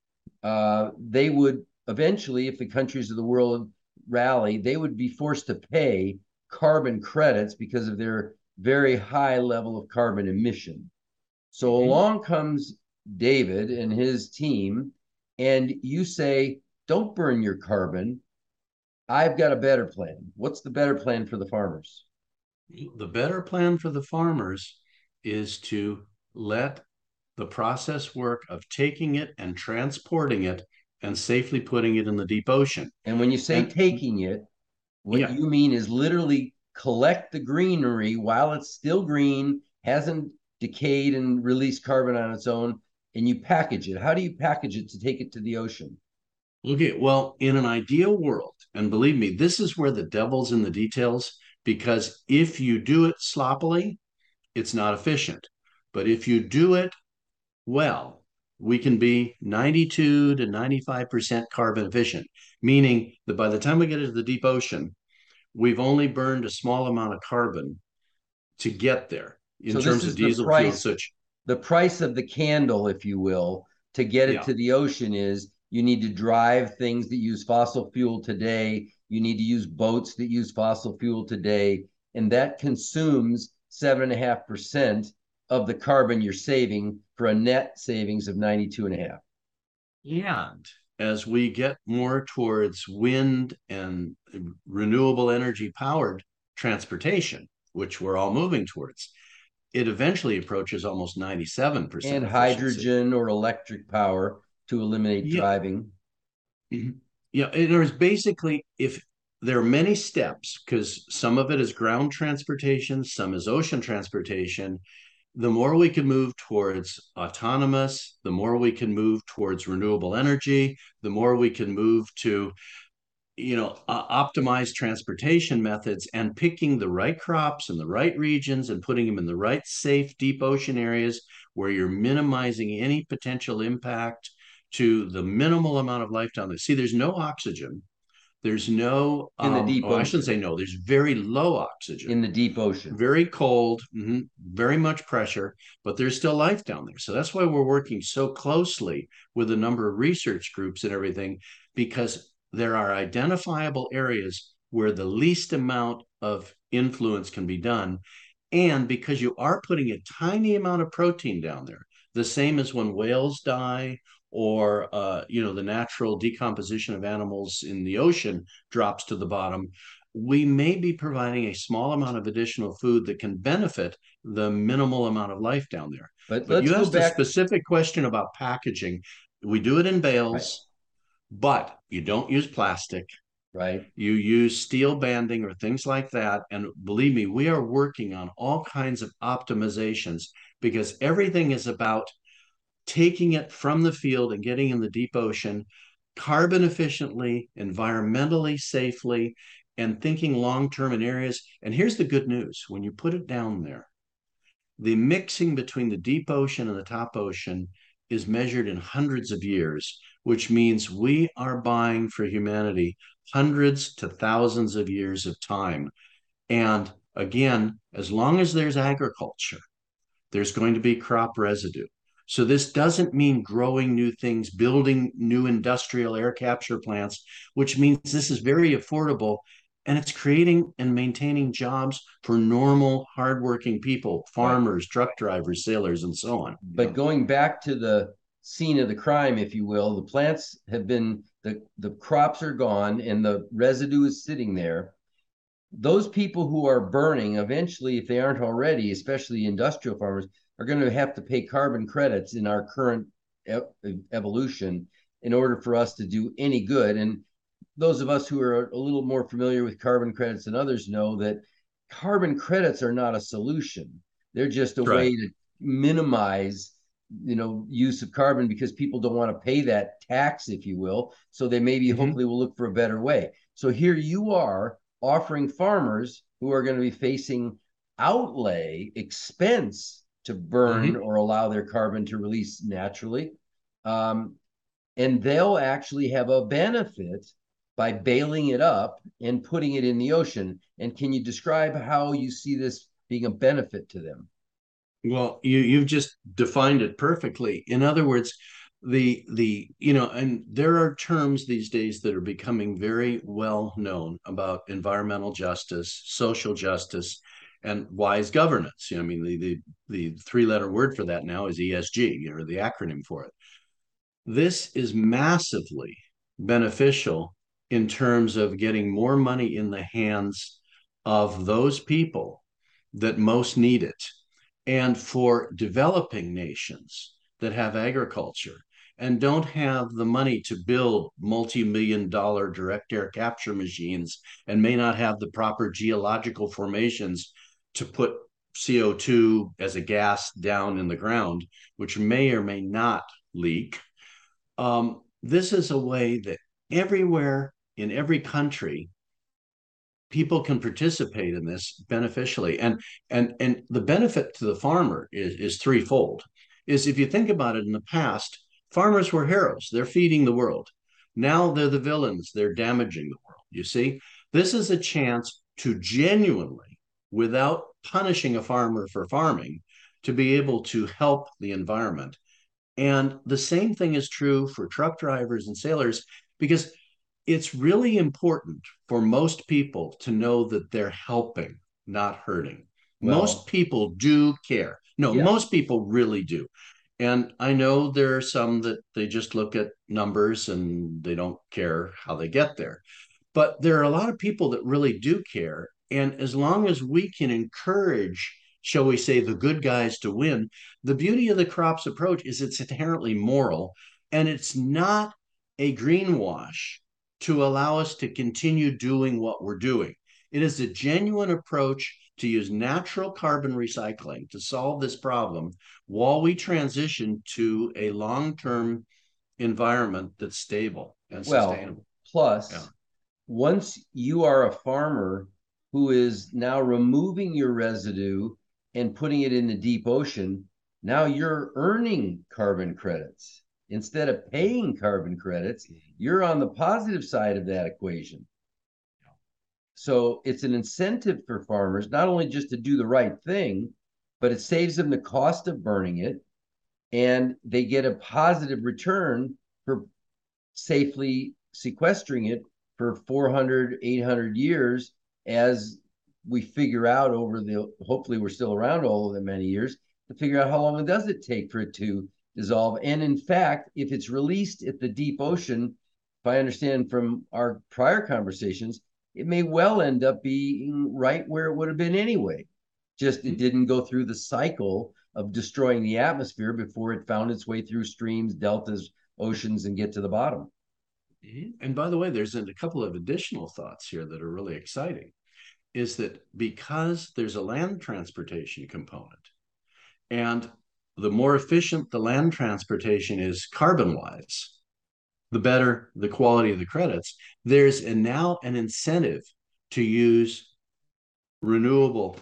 uh, they would eventually, if the countries of the world rally, they would be forced to pay carbon credits because of their very high level of carbon emission. So mm-hmm. along comes David and his team, and you say, Don't burn your carbon. I've got a better plan. What's the better plan for the farmers? The better plan for the farmers is to let the process work of taking it and transporting it and safely putting it in the deep ocean. And when you say and, taking it, what yeah. you mean is literally collect the greenery while it's still green, hasn't decayed and released carbon on its own, and you package it. How do you package it to take it to the ocean? Okay, well, in an ideal world, and believe me, this is where the devil's in the details, because if you do it sloppily, it's not efficient. But if you do it well, we can be 92 to 95% carbon efficient, meaning that by the time we get into the deep ocean, we've only burned a small amount of carbon to get there in so terms of diesel price, fuel. Such the price of the candle, if you will, to get it yeah. to the ocean is you need to drive things that use fossil fuel today. You need to use boats that use fossil fuel today. And that consumes seven and a half percent of the carbon you're saving for a net savings of 92 and a half. And as we get more towards wind and renewable energy powered transportation, which we're all moving towards, it eventually approaches almost 97%. And hydrogen or electric power to eliminate yeah. driving. Mm-hmm. Yeah, there's basically if there are many steps because some of it is ground transportation, some is ocean transportation. The more we can move towards autonomous, the more we can move towards renewable energy, the more we can move to you know uh, optimize transportation methods and picking the right crops in the right regions and putting them in the right safe deep ocean areas where you're minimizing any potential impact to the minimal amount of life down there. See, there's no oxygen. There's no in the um, deep. Oh, I shouldn't say no. There's very low oxygen in the deep ocean. Very cold, mm-hmm, very much pressure, but there's still life down there. So that's why we're working so closely with a number of research groups and everything, because there are identifiable areas where the least amount of influence can be done, and because you are putting a tiny amount of protein down there, the same as when whales die or uh, you know the natural decomposition of animals in the ocean drops to the bottom we may be providing a small amount of additional food that can benefit the minimal amount of life down there. But, but you asked back... a specific question about packaging. We do it in bales. But you don't use plastic right? You use steel banding or things like that. And believe me we are working on all kinds of optimizations because everything is about taking it from the field and getting in the deep ocean carbon efficiently, environmentally safely, and thinking long term in areas. And here's the good news. When you put it down there, the mixing between the deep ocean and the top ocean is measured in hundreds of years, which means mm-hmm. we are buying for humanity hundreds to thousands of years of time. And again, as long as there's agriculture, there's going to be crop residue. So this doesn't mean growing new things, building new industrial air capture plants, which means this is very affordable and it's creating and maintaining jobs for normal hardworking people, farmers, truck drivers, sailors, and so on. But going back to the scene of the crime, if you will, the plants have been the the crops are gone and the residue is sitting there. Those people who are burning eventually, if they aren't already, especially industrial farmers, are going to have to pay carbon credits in our current e- evolution in order for us to do any good. And those of us who are a little more familiar with carbon credits than others know that carbon credits are not a solution. They're just a right. way to minimize you know use of carbon because people don't want to pay that tax if you will so they maybe mm-hmm. hopefully will look for a better way so here you are offering farmers who are going to be facing outlay expense to burn mm-hmm. or allow their carbon to release naturally. Um, and they'll actually have a benefit by bailing it up and putting it in the ocean. And can you describe how you see this being a benefit to them? Well, you you've just defined it perfectly. In other words, the the you know, and there are terms these days that are becoming very well known about environmental justice, social justice, and wise governance. You know, I mean, the the the three letter word for that now is ESG, or the acronym for it. This is massively beneficial in terms of getting more money in the hands of those people that most need it, and for developing nations that have agriculture. and don't have the money to build multi-million dollar direct air capture machines and may not have the proper geological formations to put CO2 as a gas down in the ground, which may or may not leak. Um, this is a way that everywhere in every country people can participate in this beneficially. And and and the benefit to the farmer is is threefold is if you think about it in the past farmers were heroes. They're feeding the world. Now they're the villains. They're damaging the world you see? This is a chance to genuinely without punishing a farmer for farming to be able to help the environment. And the same thing is true for truck drivers and sailors because it's really important for most people to know that they're helping, not hurting. Well, most people do care. No, yeah. most people really do. And I know there are some that they just look at numbers and they don't care how they get there. But there are a lot of people that really do care. And as long as we can encourage, shall we say, the good guys to win, the beauty of the crops approach is it's inherently moral and it's not a greenwash to allow us to continue doing what we're doing. It is a genuine approach to use natural carbon recycling to solve this problem while we transition to a long term environment that's stable and well, sustainable. Plus, yeah. once you are a farmer who is now removing your residue and putting it in the deep ocean, now you're earning carbon credits instead of paying carbon credits, mm-hmm. you're on the positive side of that equation. So it's an incentive for farmers, not only just to do the right thing, but it saves them the cost of burning it. And they get a positive return for safely sequestering it for 400, 800 years as we figure out over the, hopefully we're still around all of the many years to figure out how long it does it take for it to dissolve. And in fact, if it's released at the deep ocean, if I understand from our prior conversations, it may well end up being right where it would have been anyway. Just it mm-hmm. didn't go through the cycle of destroying the atmosphere before it found its way through streams, deltas, oceans, and get to the bottom. Mm-hmm. And by the way, there's a couple of additional thoughts here that are really exciting. Is that because there's a land transportation component, and the more efficient the land transportation is carbon wise, the better the quality of the credits. There's a, now an incentive to use renewable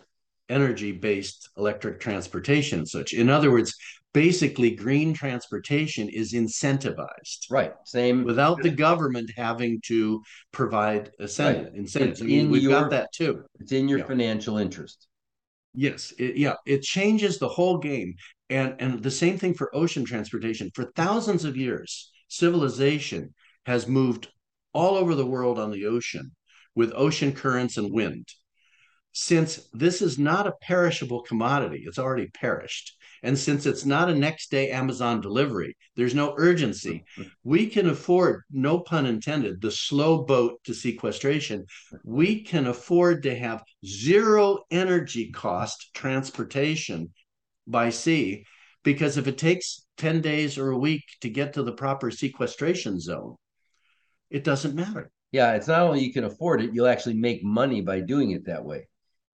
energy based electric transportation and such. In other words, basically green transportation is incentivized. Right. Same without the government having to provide right. incentives. I mean, we've your, got that too. It's in your yeah. financial interest. Yes, it, yeah, it changes the whole game. And and the same thing for ocean transportation. For thousands of years, civilization has moved all over the world on the ocean with ocean currents and wind. Since this is not a perishable commodity, it's already perished. And since it's not a next day Amazon delivery, there's no urgency. We can afford, no pun intended, the slow boat to sequestration. We can afford to have zero energy cost transportation by sea because if it takes 10 days or a week to get to the proper sequestration zone, it doesn't matter. Yeah, it's not only you can afford it, you'll actually make money by doing it that way.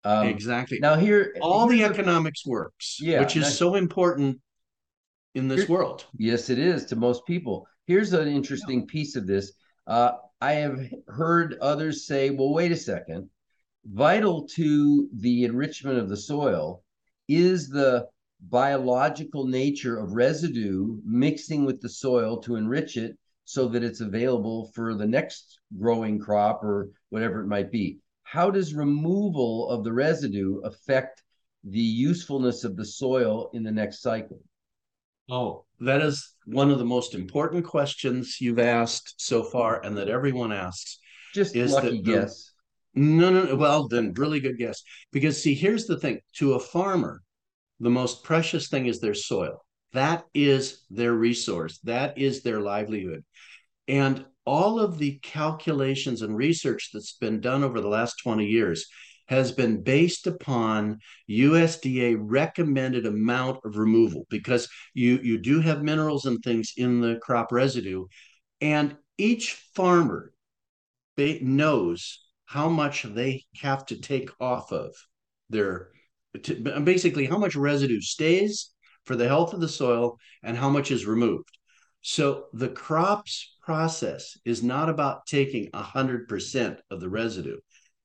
Um, exactly. Now here, all the economics works, yeah, which is so important in this here, world. Yes, it is to most people. Here's an interesting yeah. piece of this. Uh, I have heard others say, "Well, wait a second. Vital to the enrichment of the soil is the biological nature of residue mixing with the soil to enrich it so that it's available for the next growing crop or whatever it might be. How does removal of the residue affect the usefulness of the soil in the next cycle? Oh, that is one of the most important questions you've asked so far and that everyone asks. Just is lucky that the, guess. No, no, no. Well, then, really good guess. Because, see, here's the thing to a farmer, the most precious thing is their soil. That is their resource, that is their livelihood. And all of the calculations and research that's been done over the last 20 years has been based upon USDA recommended amount of removal because you you do have minerals and things in the crop residue and each farmer knows how much they have to take off of their to, basically how much residue stays for the health of the soil and how much is removed so the crops process is not about taking 100% of the residue.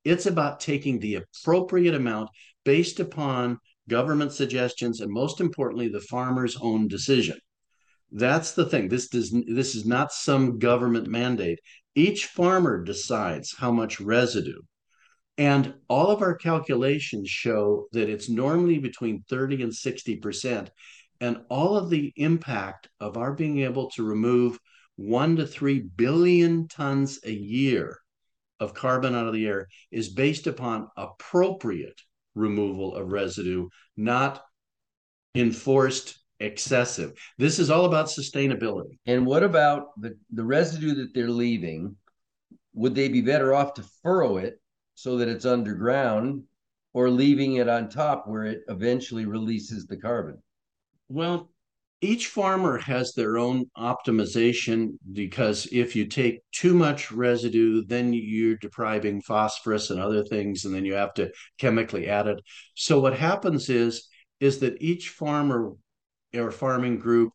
It's about taking the appropriate amount based upon government suggestions and most importantly the farmer's own decision. That's the thing. This does this is not some government mandate. Each farmer decides how much residue. And all of our calculations show that it's normally between 30 and 60% and all of the impact of our being able to remove one to three billion tons a year of carbon out of the air is based upon appropriate removal of residue, not enforced excessive. This is all about sustainability. And what about the, the residue that they're leaving? Would they be better off to furrow it so that it's underground or leaving it on top where it eventually releases the carbon? Well, each farmer has their own optimization because if you take too much residue, then you're depriving phosphorus and other things, and then you have to chemically add it. So what happens is is that each farmer or farming group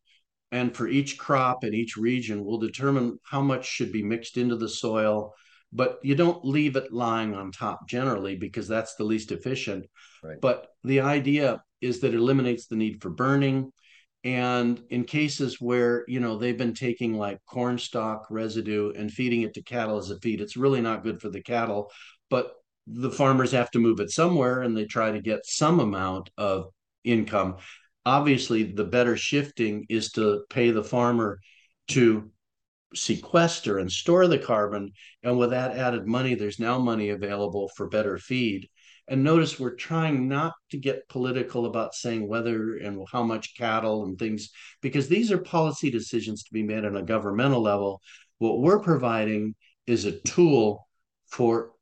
and for each crop in each region will determine how much should be mixed into the soil but you don't leave it lying on top generally because that's the least efficient right. but the idea is that it eliminates the need for burning. And in cases where, you know, they've been taking like corn stalk residue and feeding it to cattle as a feed, it's really not good for the cattle. But the farmers have to move it somewhere and they try to get some amount of income. Obviously, the better shifting is to pay the farmer to sequester and store the carbon. And with that added money, there's now money available for better feed. And notice we're trying not to get political about saying whether and how much cattle and things, because these are policy decisions to be made on a governmental level. What we're providing is a tool for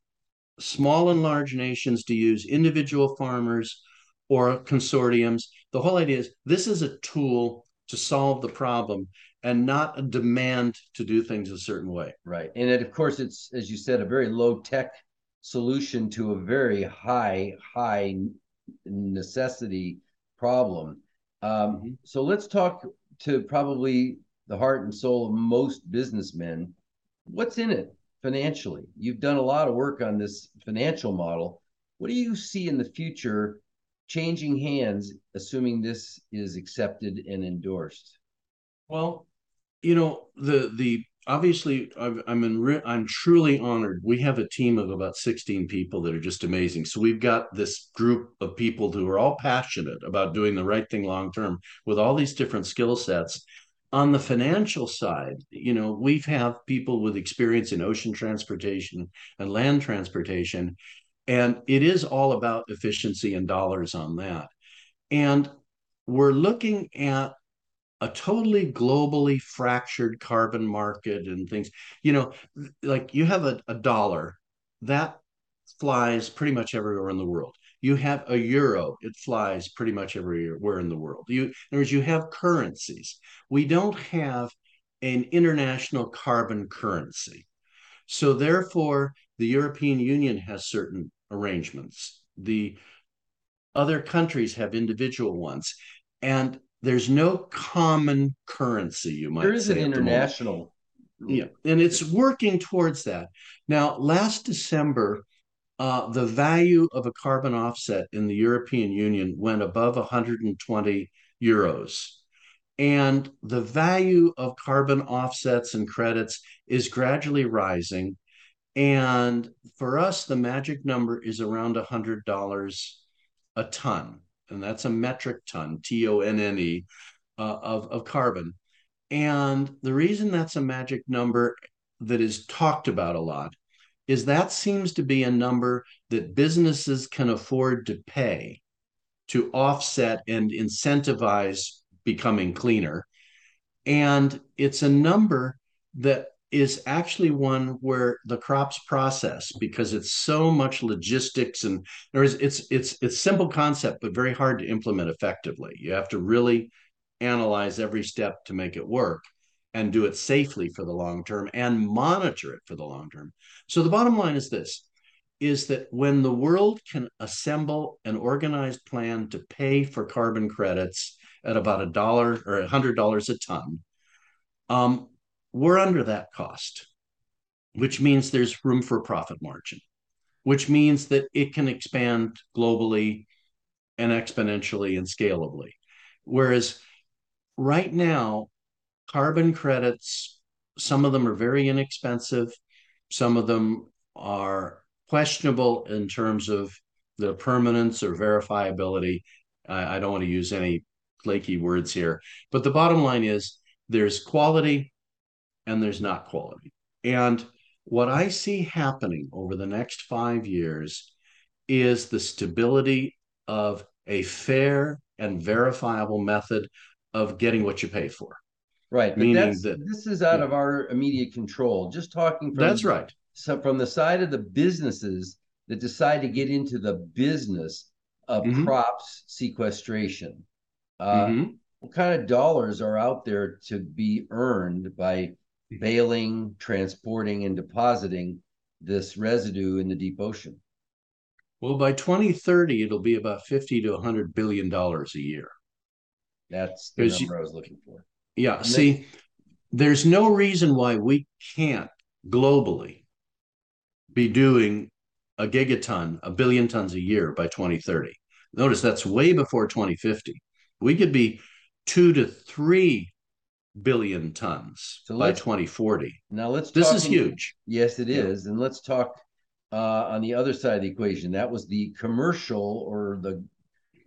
small and large nations to use, individual farmers or consortiums. The whole idea is this is a tool to solve the problem and not a demand to do things a certain way. Right. And it, of course, it's, as you said, a very low tech solution to a very high, high necessity problem. Um, mm-hmm. So let's talk to probably the heart and soul of most businessmen. What's in it financially? You've done a lot of work on this financial model. What do you see in the future changing hands, assuming this is accepted and endorsed? Well, you know the the obviously I'm I'm, in, I'm truly honored. We have a team of about 16 people that are just amazing. So we've got this group of people who are all passionate about doing the right thing long term with all these different skill sets. On the financial side, you know, we've have people with experience in ocean transportation and land transportation, and it is all about efficiency and dollars on that. And we're looking at a totally globally fractured carbon market and things. You know, like you have a, a dollar that flies pretty much everywhere in the world. You have a euro, it flies pretty much everywhere in the world. You, in other words, you have currencies. We don't have an international carbon currency. So therefore, the European Union has certain arrangements. The other countries have individual ones. And there's no common currency you might there is an international yeah and it's working towards that. Now last december uh, the value of a carbon offset in the european union went above 120 euros. And the value of carbon offsets and credits is gradually rising. And for us the magic number is around $100 a ton and that's a metric ton, T O N N E, uh, of, of carbon. And the reason that's a magic number that is talked about a lot is that seems to be a number that businesses can afford to pay to offset and incentivize becoming cleaner. And it's a number that is actually one where the crops process because it's so much logistics and there is it's it's it's simple concept but very hard to implement effectively. You have to really analyze every step to make it work and do it safely for the long term and monitor it for the long term. So the bottom line is this is that when the world can assemble an organized plan to pay for carbon credits at about a dollar or a hundred dollars a ton um, we're under that cost, which means there's room for profit margin, which means that it can expand globally and exponentially and scalably. Whereas right now, carbon credits, some of them are very inexpensive, some of them are questionable in terms of the permanence or verifiability. I, I don't want to use any flaky words here, but the bottom line is there's quality and there's not quality. And what I see happening over the next five years is the stability of a fair and verifiable method of getting what you pay for. Right. But Meaning that this is out yeah. of our immediate control. Just talking from that's right. So from the side of the businesses that decide to get into the business of mm-hmm. crops sequestration. Uh, mm-hmm. What kind of dollars are out there to be earned by baling, transporting, and depositing this residue in the deep ocean? Well, by 2030, it'll be about 50 to 100 billion dollars a year. That's the number I was looking for. Yeah. And see, then, there's no reason why we can't globally be doing a gigaton, a billion tons a year by 2030. Notice that's way before 2050. We could be two to three billion tons so by 2040. Now let's. This is huge. Yes, it is, yeah. and let's talk uh, on the other side of the equation. That was the commercial or the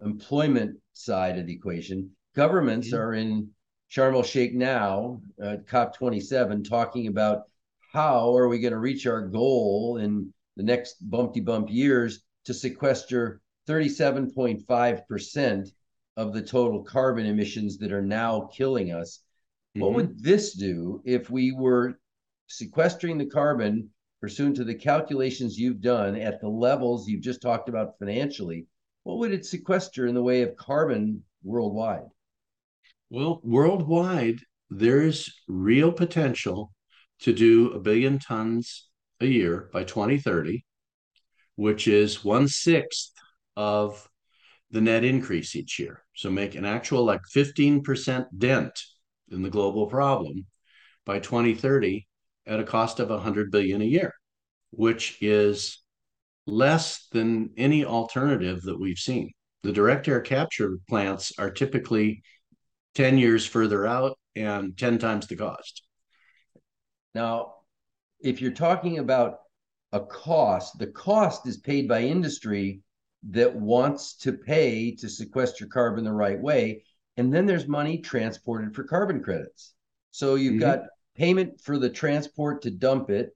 employment side of the equation. Governments mm-hmm. are in Sharm el Sheikh now, uh, COP27, talking about how are we going to reach our goal in the next bumpy bump years to sequester 37.5 percent of the total carbon emissions that are now killing us Mm-hmm. What would this do if we were sequestering the carbon pursuant to the calculations you've done at the levels you've just talked about financially? What would it sequester in the way of carbon worldwide? Well, worldwide, there's real potential to do a billion tons a year by 2030, which is one sixth of the net increase each year. So make an actual like 15% dent in the global problem by 2030 at a cost of 100 billion a year, which is less than any alternative that we've seen. The direct air capture plants are typically 10 years further out and 10 times the cost. Now, if you're talking about a cost, the cost is paid by industry that wants to pay to sequester carbon the right way. And then there's money transported for carbon credits. So you've mm-hmm. got payment for the transport to dump it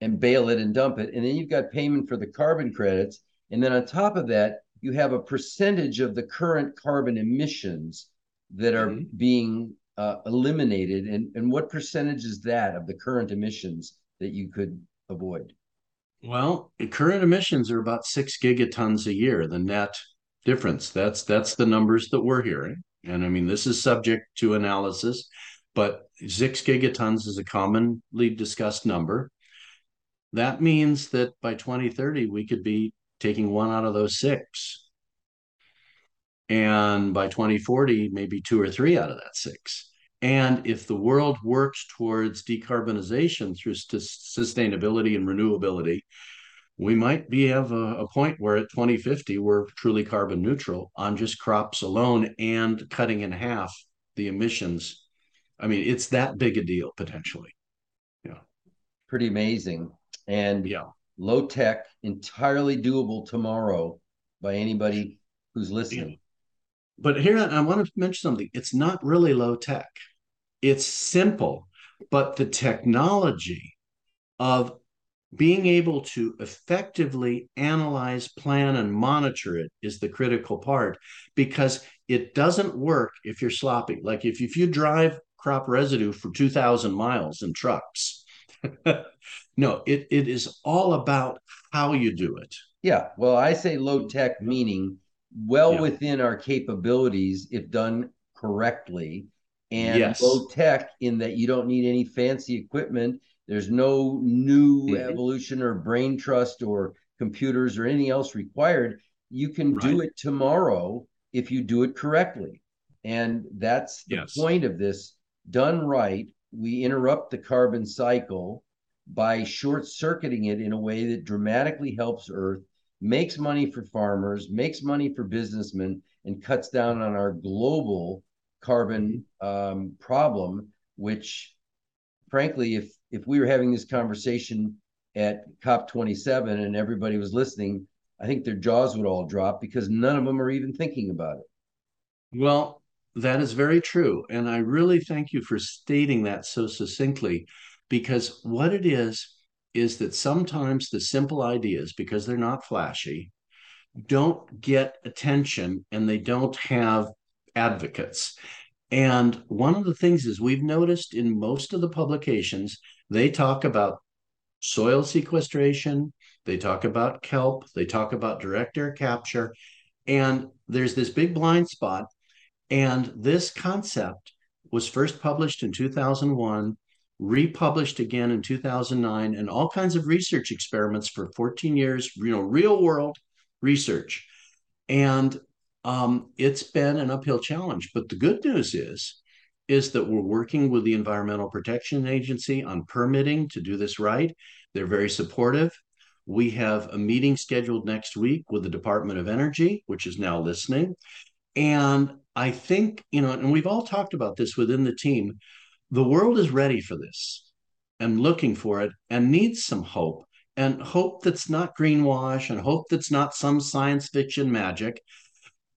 and bale it and dump it. And then you've got payment for the carbon credits. And then on top of that, you have a percentage of the current carbon emissions that are mm-hmm. being uh, eliminated. And, and what percentage is that of the current emissions that you could avoid? Well, current emissions are about six gigatons a year, the net difference. That's that's the numbers that we're hearing. And I mean, this is subject to analysis, but six gigatons is a commonly discussed number. That means that by 2030, we could be taking one out of those six. And by 2040, maybe two or three out of that six. And if the world works towards decarbonization through st- sustainability and renewability, we might be have a, a, point where at 2050 we're truly carbon neutral on just crops alone and cutting in half the emissions. I mean it's that big a deal potentially. Yeah. Pretty amazing. And yeah. low tech entirely doable tomorrow by anybody who's listening. But here i want to mention something. It's not really low tech it's simple but the technology of being able to effectively analyze, plan, and monitor it is the critical part because it doesn't work if you're sloppy. Like if, if you drive crop residue for 2,000 miles in trucks, <laughs> no, it, it is all about how you do it. Yeah. Well, I say low tech, meaning well yeah. within our capabilities if done correctly, and yes. low tech in that you don't need any fancy equipment. There's no new mm-hmm. evolution or brain trust or computers or anything else required. You can right. do it tomorrow if you do it correctly. And that's the yes. point of this. Done right, we interrupt the carbon cycle by short circuiting it in a way that dramatically helps Earth, makes money for farmers, makes money for businessmen, and cuts down on our global carbon um, problem. Which, frankly, if if we were having this conversation at COP27 and everybody was listening, I think their jaws would all drop because none of them are even thinking about it. Well, that is very true. And I really thank you for stating that so succinctly because what it is, is that sometimes the simple ideas, because they're not flashy, don't get attention and they don't have advocates. And one of the things is we've noticed in most of the publications, they talk about soil sequestration, they talk about kelp, they talk about direct air capture, and there's this big blind spot. And this concept was first published in 2001, republished again in 2009, and all kinds of research experiments for 14 years, you know, real world research. And um, it's been an uphill challenge. But the good news is, is that we're working with the Environmental Protection Agency on permitting to do this right. They're very supportive. We have a meeting scheduled next week with the Department of Energy, which is now listening. And I think, you know, and we've all talked about this within the team. The world is ready for this and looking for it and needs some hope and hope that's not greenwash and hope that's not some science fiction magic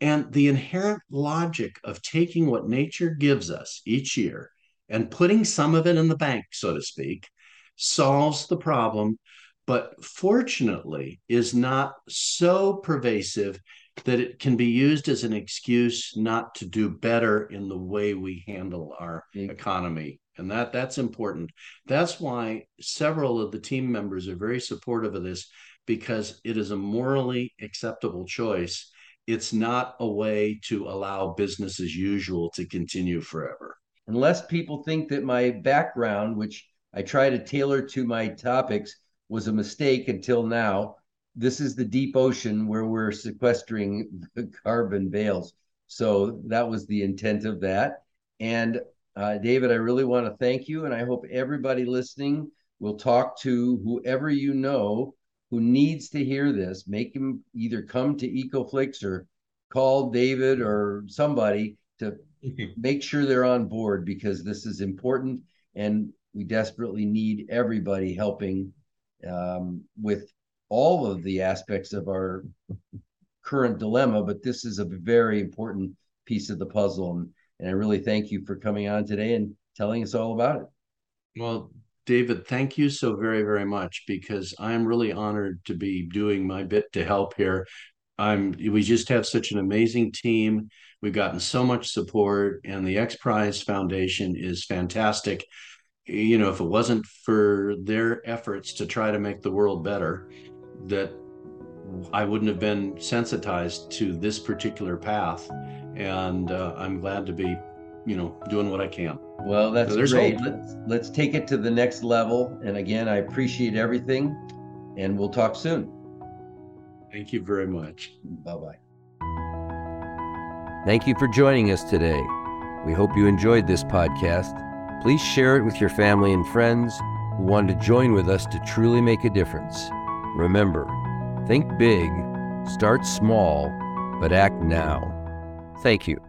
and the inherent logic of taking what nature gives us each year and putting some of it in the bank, so to speak, solves the problem, but fortunately is not so pervasive that it can be used as an excuse not to do better in the way we handle our mm. economy. And that that's important. That's why several of the team members are very supportive of this because it is a morally acceptable choice it's not a way to allow business as usual to continue forever. Unless people think that my background, which I try to tailor to my topics, was a mistake until now. This is the deep ocean where we're sequestering the carbon bales. So that was the intent of that. And uh, David, I really want to thank you. And I hope everybody listening will talk to whoever you know who needs to hear this, make him either come to EcoFlix or call David or somebody to make sure they're on board because this is important and we desperately need everybody helping um, with all of the aspects of our current dilemma. But this is a very important piece of the puzzle. And, and I really thank you for coming on today and telling us all about it. Well, David, thank you so very, very much because I'm really honored to be doing my bit to help here. I'm we just have such an amazing team. We've gotten so much support, and the X Prize Foundation is fantastic. You know, if it wasn't for their efforts to try to make the world better, that I wouldn't have been sensitized to this particular path. And uh, I'm glad to be you know doing what I can. Well, that's so great. Hope. Let's let's take it to the next level. And again, I appreciate everything, and we'll talk soon. Thank you very much. Bye bye. Thank you for joining us today. We hope you enjoyed this podcast. Please share it with your family and friends who want to join with us to truly make a difference. Remember, think big, start small, but act now. Thank you.